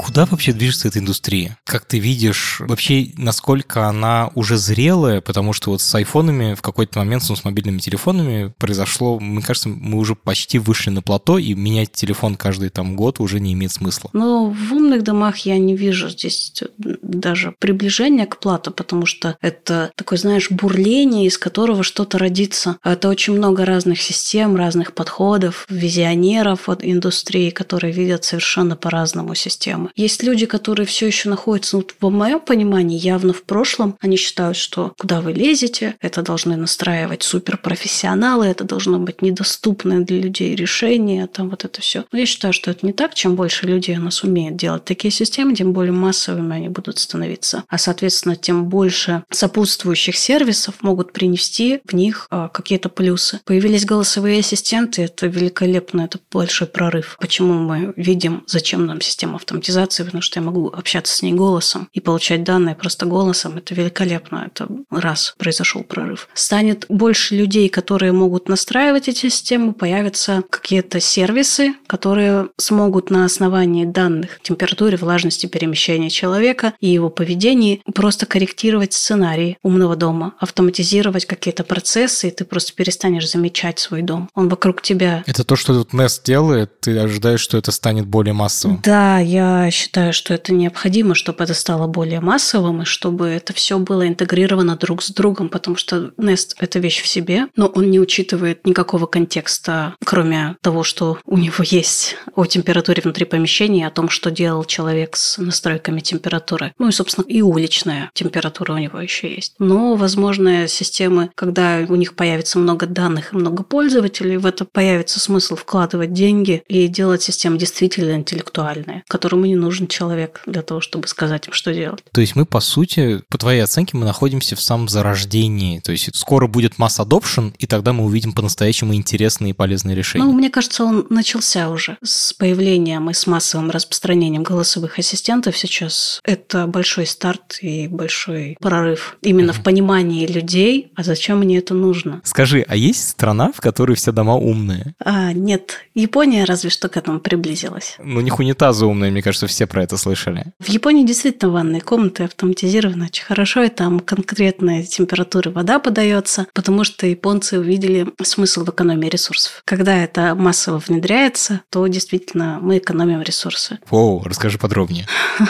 Куда вообще движется эта индустрия? Как ты видишь, вообще, насколько она уже зрелая? Потому что вот с айфонами в какой-то момент, ну, с мобильными телефонами произошло, мне кажется, мы уже почти вышли на плато, и менять телефон каждый там год уже не имеет смысла. Но в умных домах я не вижу здесь даже приближения к плату, потому что это такое, знаешь, бурление, из которого что-то родится. Это очень много разных систем, разных подходов, визионеров от индустрии, которые видят совершенно по-разному системы. Есть люди, которые все еще находятся, ну, в моем понимании, явно в прошлом. Они считают, что куда вы лезете, это должны настраивать суперпрофессионалы, это должно быть недоступное для людей решение, там вот это все. Но я считаю, что это не так. Чем больше людей у нас умеет делать такие системы, тем более массовыми они будут становиться. А, соответственно, тем больше сопутствующих сервисов могут принести в них а, какие-то плюсы. Появились голосовые ассистенты, это великолепно, это большой прорыв. Почему мы видим, зачем нам система автоматизации, потому что я могу общаться с ней голосом и получать данные просто голосом. Это великолепно. Это раз произошел прорыв. Станет больше людей, которые могут настраивать эти системы, появятся какие-то сервисы, которые смогут на основании данных температуры, влажности, перемещения человека и его поведения просто корректировать сценарий умного дома, автоматизировать какие-то процессы, и ты просто перестанешь замечать свой дом. Он вокруг тебя Это то, что тут Nest делает, ты ожидаешь, что это станет более массовым. Да, я считаю, что это необходимо, чтобы это стало более массовым, и чтобы это все было интегрировано друг с другом, потому что Nest – это вещь в себе, но он не учитывает никакого контекста, кроме того, что у него есть о температуре внутри помещения, о том, что делал человек с настройками температуры. Ну и, собственно, и уличная температура у него еще есть. Но, возможно, системы, когда у них появится много данных и много пользователей, в это появится смысл вкладывать деньги и делать системы действительно интеллектуальные, которому не нужен человек для того, чтобы сказать им, что делать. То есть мы, по сути, по твоей оценке, мы находимся в самом зарождении. То есть скоро будет масс adoption, и тогда мы увидим по-настоящему интересные и полезные решения. Ну, мне кажется, он начался уже с появлением и с массовым распространением голосовых ассистентов сейчас. Это большой старт и большой прорыв именно в понимании людей, а зачем мне это нужно. Скажи, а есть страна, в которой все дома умные? А, нет, Япония разве что к этому приблизилась. Ну, них унитазы умные, мне кажется, все про это слышали. В Японии действительно ванные комнаты автоматизированы очень хорошо, и там конкретная температура вода подается, потому что японцы увидели смысл в экономии ресурсов. Когда это массово внедряется, то действительно мы экономим ресурсы. Оу, расскажи подробнее.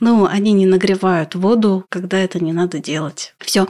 Ну, они не нагревают воду, когда это не надо делать. Все.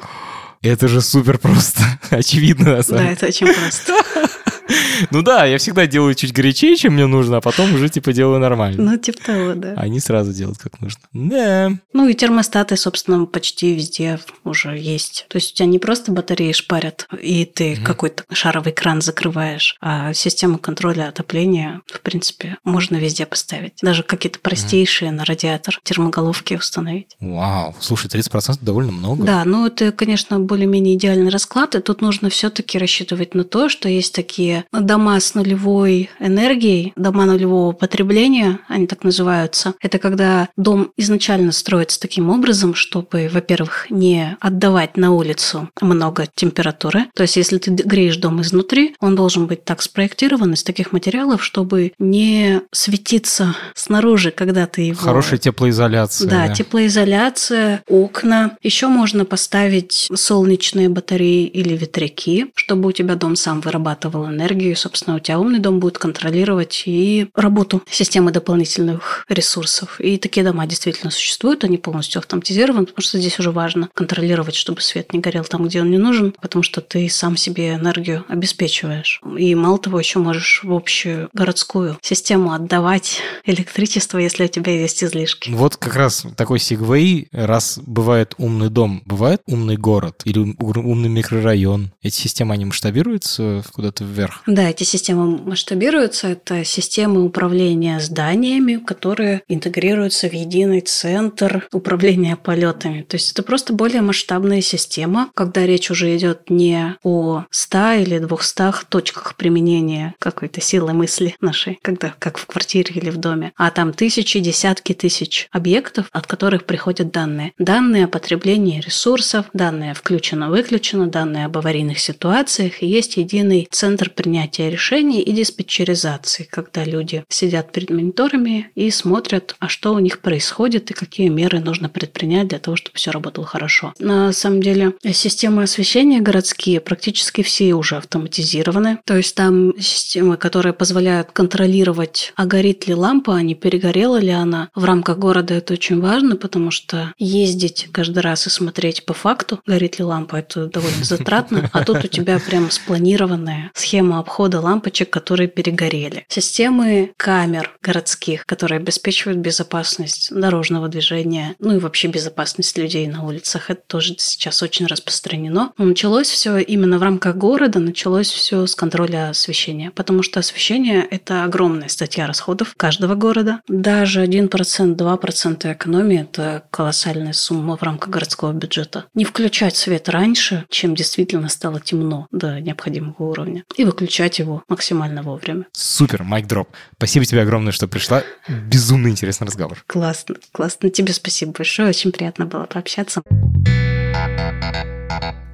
Это же супер просто. Очевидно, на самом Да, деле. это очень просто. Ну да, я всегда делаю чуть горячее, чем мне нужно, а потом уже типа делаю нормально. Ну, типа того, да. Они сразу делают как нужно. Да. Ну и термостаты, собственно, почти везде уже есть. То есть у тебя не просто батареи шпарят, и ты какой-то шаровый кран закрываешь, а систему контроля отопления, в принципе, можно везде поставить. Даже какие-то простейшие на радиатор термоголовки установить. Вау. Слушай, 30% довольно много. Да, ну это, конечно, более-менее идеальный расклад, и тут нужно все-таки рассчитывать на то, что есть такие дома с нулевой энергией, дома нулевого потребления, они так называются. Это когда дом изначально строится таким образом, чтобы, во-первых, не отдавать на улицу много температуры. То есть, если ты греешь дом изнутри, он должен быть так спроектирован из таких материалов, чтобы не светиться снаружи, когда ты его... Хорошая теплоизоляция. Да, теплоизоляция, окна. Еще можно поставить солнечные батареи или ветряки, чтобы у тебя дом сам вырабатывал энергию. Собственно, у тебя умный дом будет контролировать и работу системы дополнительных ресурсов. И такие дома действительно существуют, они полностью автоматизированы, потому что здесь уже важно контролировать, чтобы свет не горел там, где он не нужен, потому что ты сам себе энергию обеспечиваешь. И мало того, еще можешь в общую городскую систему отдавать электричество, если у тебя есть излишки. Вот как раз такой сегвей, раз бывает умный дом, бывает умный город или ум- умный микрорайон. Эти системы, они масштабируются куда-то вверх? Вверх. Да, эти системы масштабируются. Это системы управления зданиями, которые интегрируются в единый центр управления полетами. То есть это просто более масштабная система, когда речь уже идет не о 100 или 200 точках применения какой-то силы мысли нашей, когда как в квартире или в доме, а там тысячи, десятки тысяч объектов, от которых приходят данные. Данные о потреблении ресурсов, данные включено-выключено, данные об аварийных ситуациях, и есть единый центр принятия решений и диспетчеризации, когда люди сидят перед мониторами и смотрят, а что у них происходит и какие меры нужно предпринять для того, чтобы все работало хорошо. На самом деле системы освещения городские практически все уже автоматизированы. То есть там системы, которые позволяют контролировать, а горит ли лампа, а не перегорела ли она. В рамках города это очень важно, потому что ездить каждый раз и смотреть по факту, горит ли лампа, это довольно затратно. А тут у тебя прям спланированная схема обхода лампочек, которые перегорели. Системы камер городских, которые обеспечивают безопасность дорожного движения, ну и вообще безопасность людей на улицах. Это тоже сейчас очень распространено. Но началось все именно в рамках города, началось все с контроля освещения, потому что освещение – это огромная статья расходов каждого города. Даже 1%, 2% экономии – это колоссальная сумма в рамках городского бюджета. Не включать свет раньше, чем действительно стало темно до необходимого уровня, и выключать его максимально вовремя. Супер, майк дроп. Спасибо тебе огромное, что пришла. Безумно интересный разговор. Классно, классно. Тебе спасибо большое. Очень приятно было пообщаться.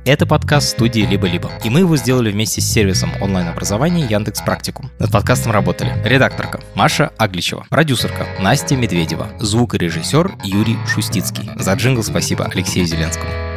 Это подкаст студии «Либо-либо», и мы его сделали вместе с сервисом онлайн-образования Яндекс Практикум. Над подкастом работали редакторка Маша Агличева, продюсерка Настя Медведева, звукорежиссер Юрий Шустицкий. За джингл спасибо Алексею Зеленскому.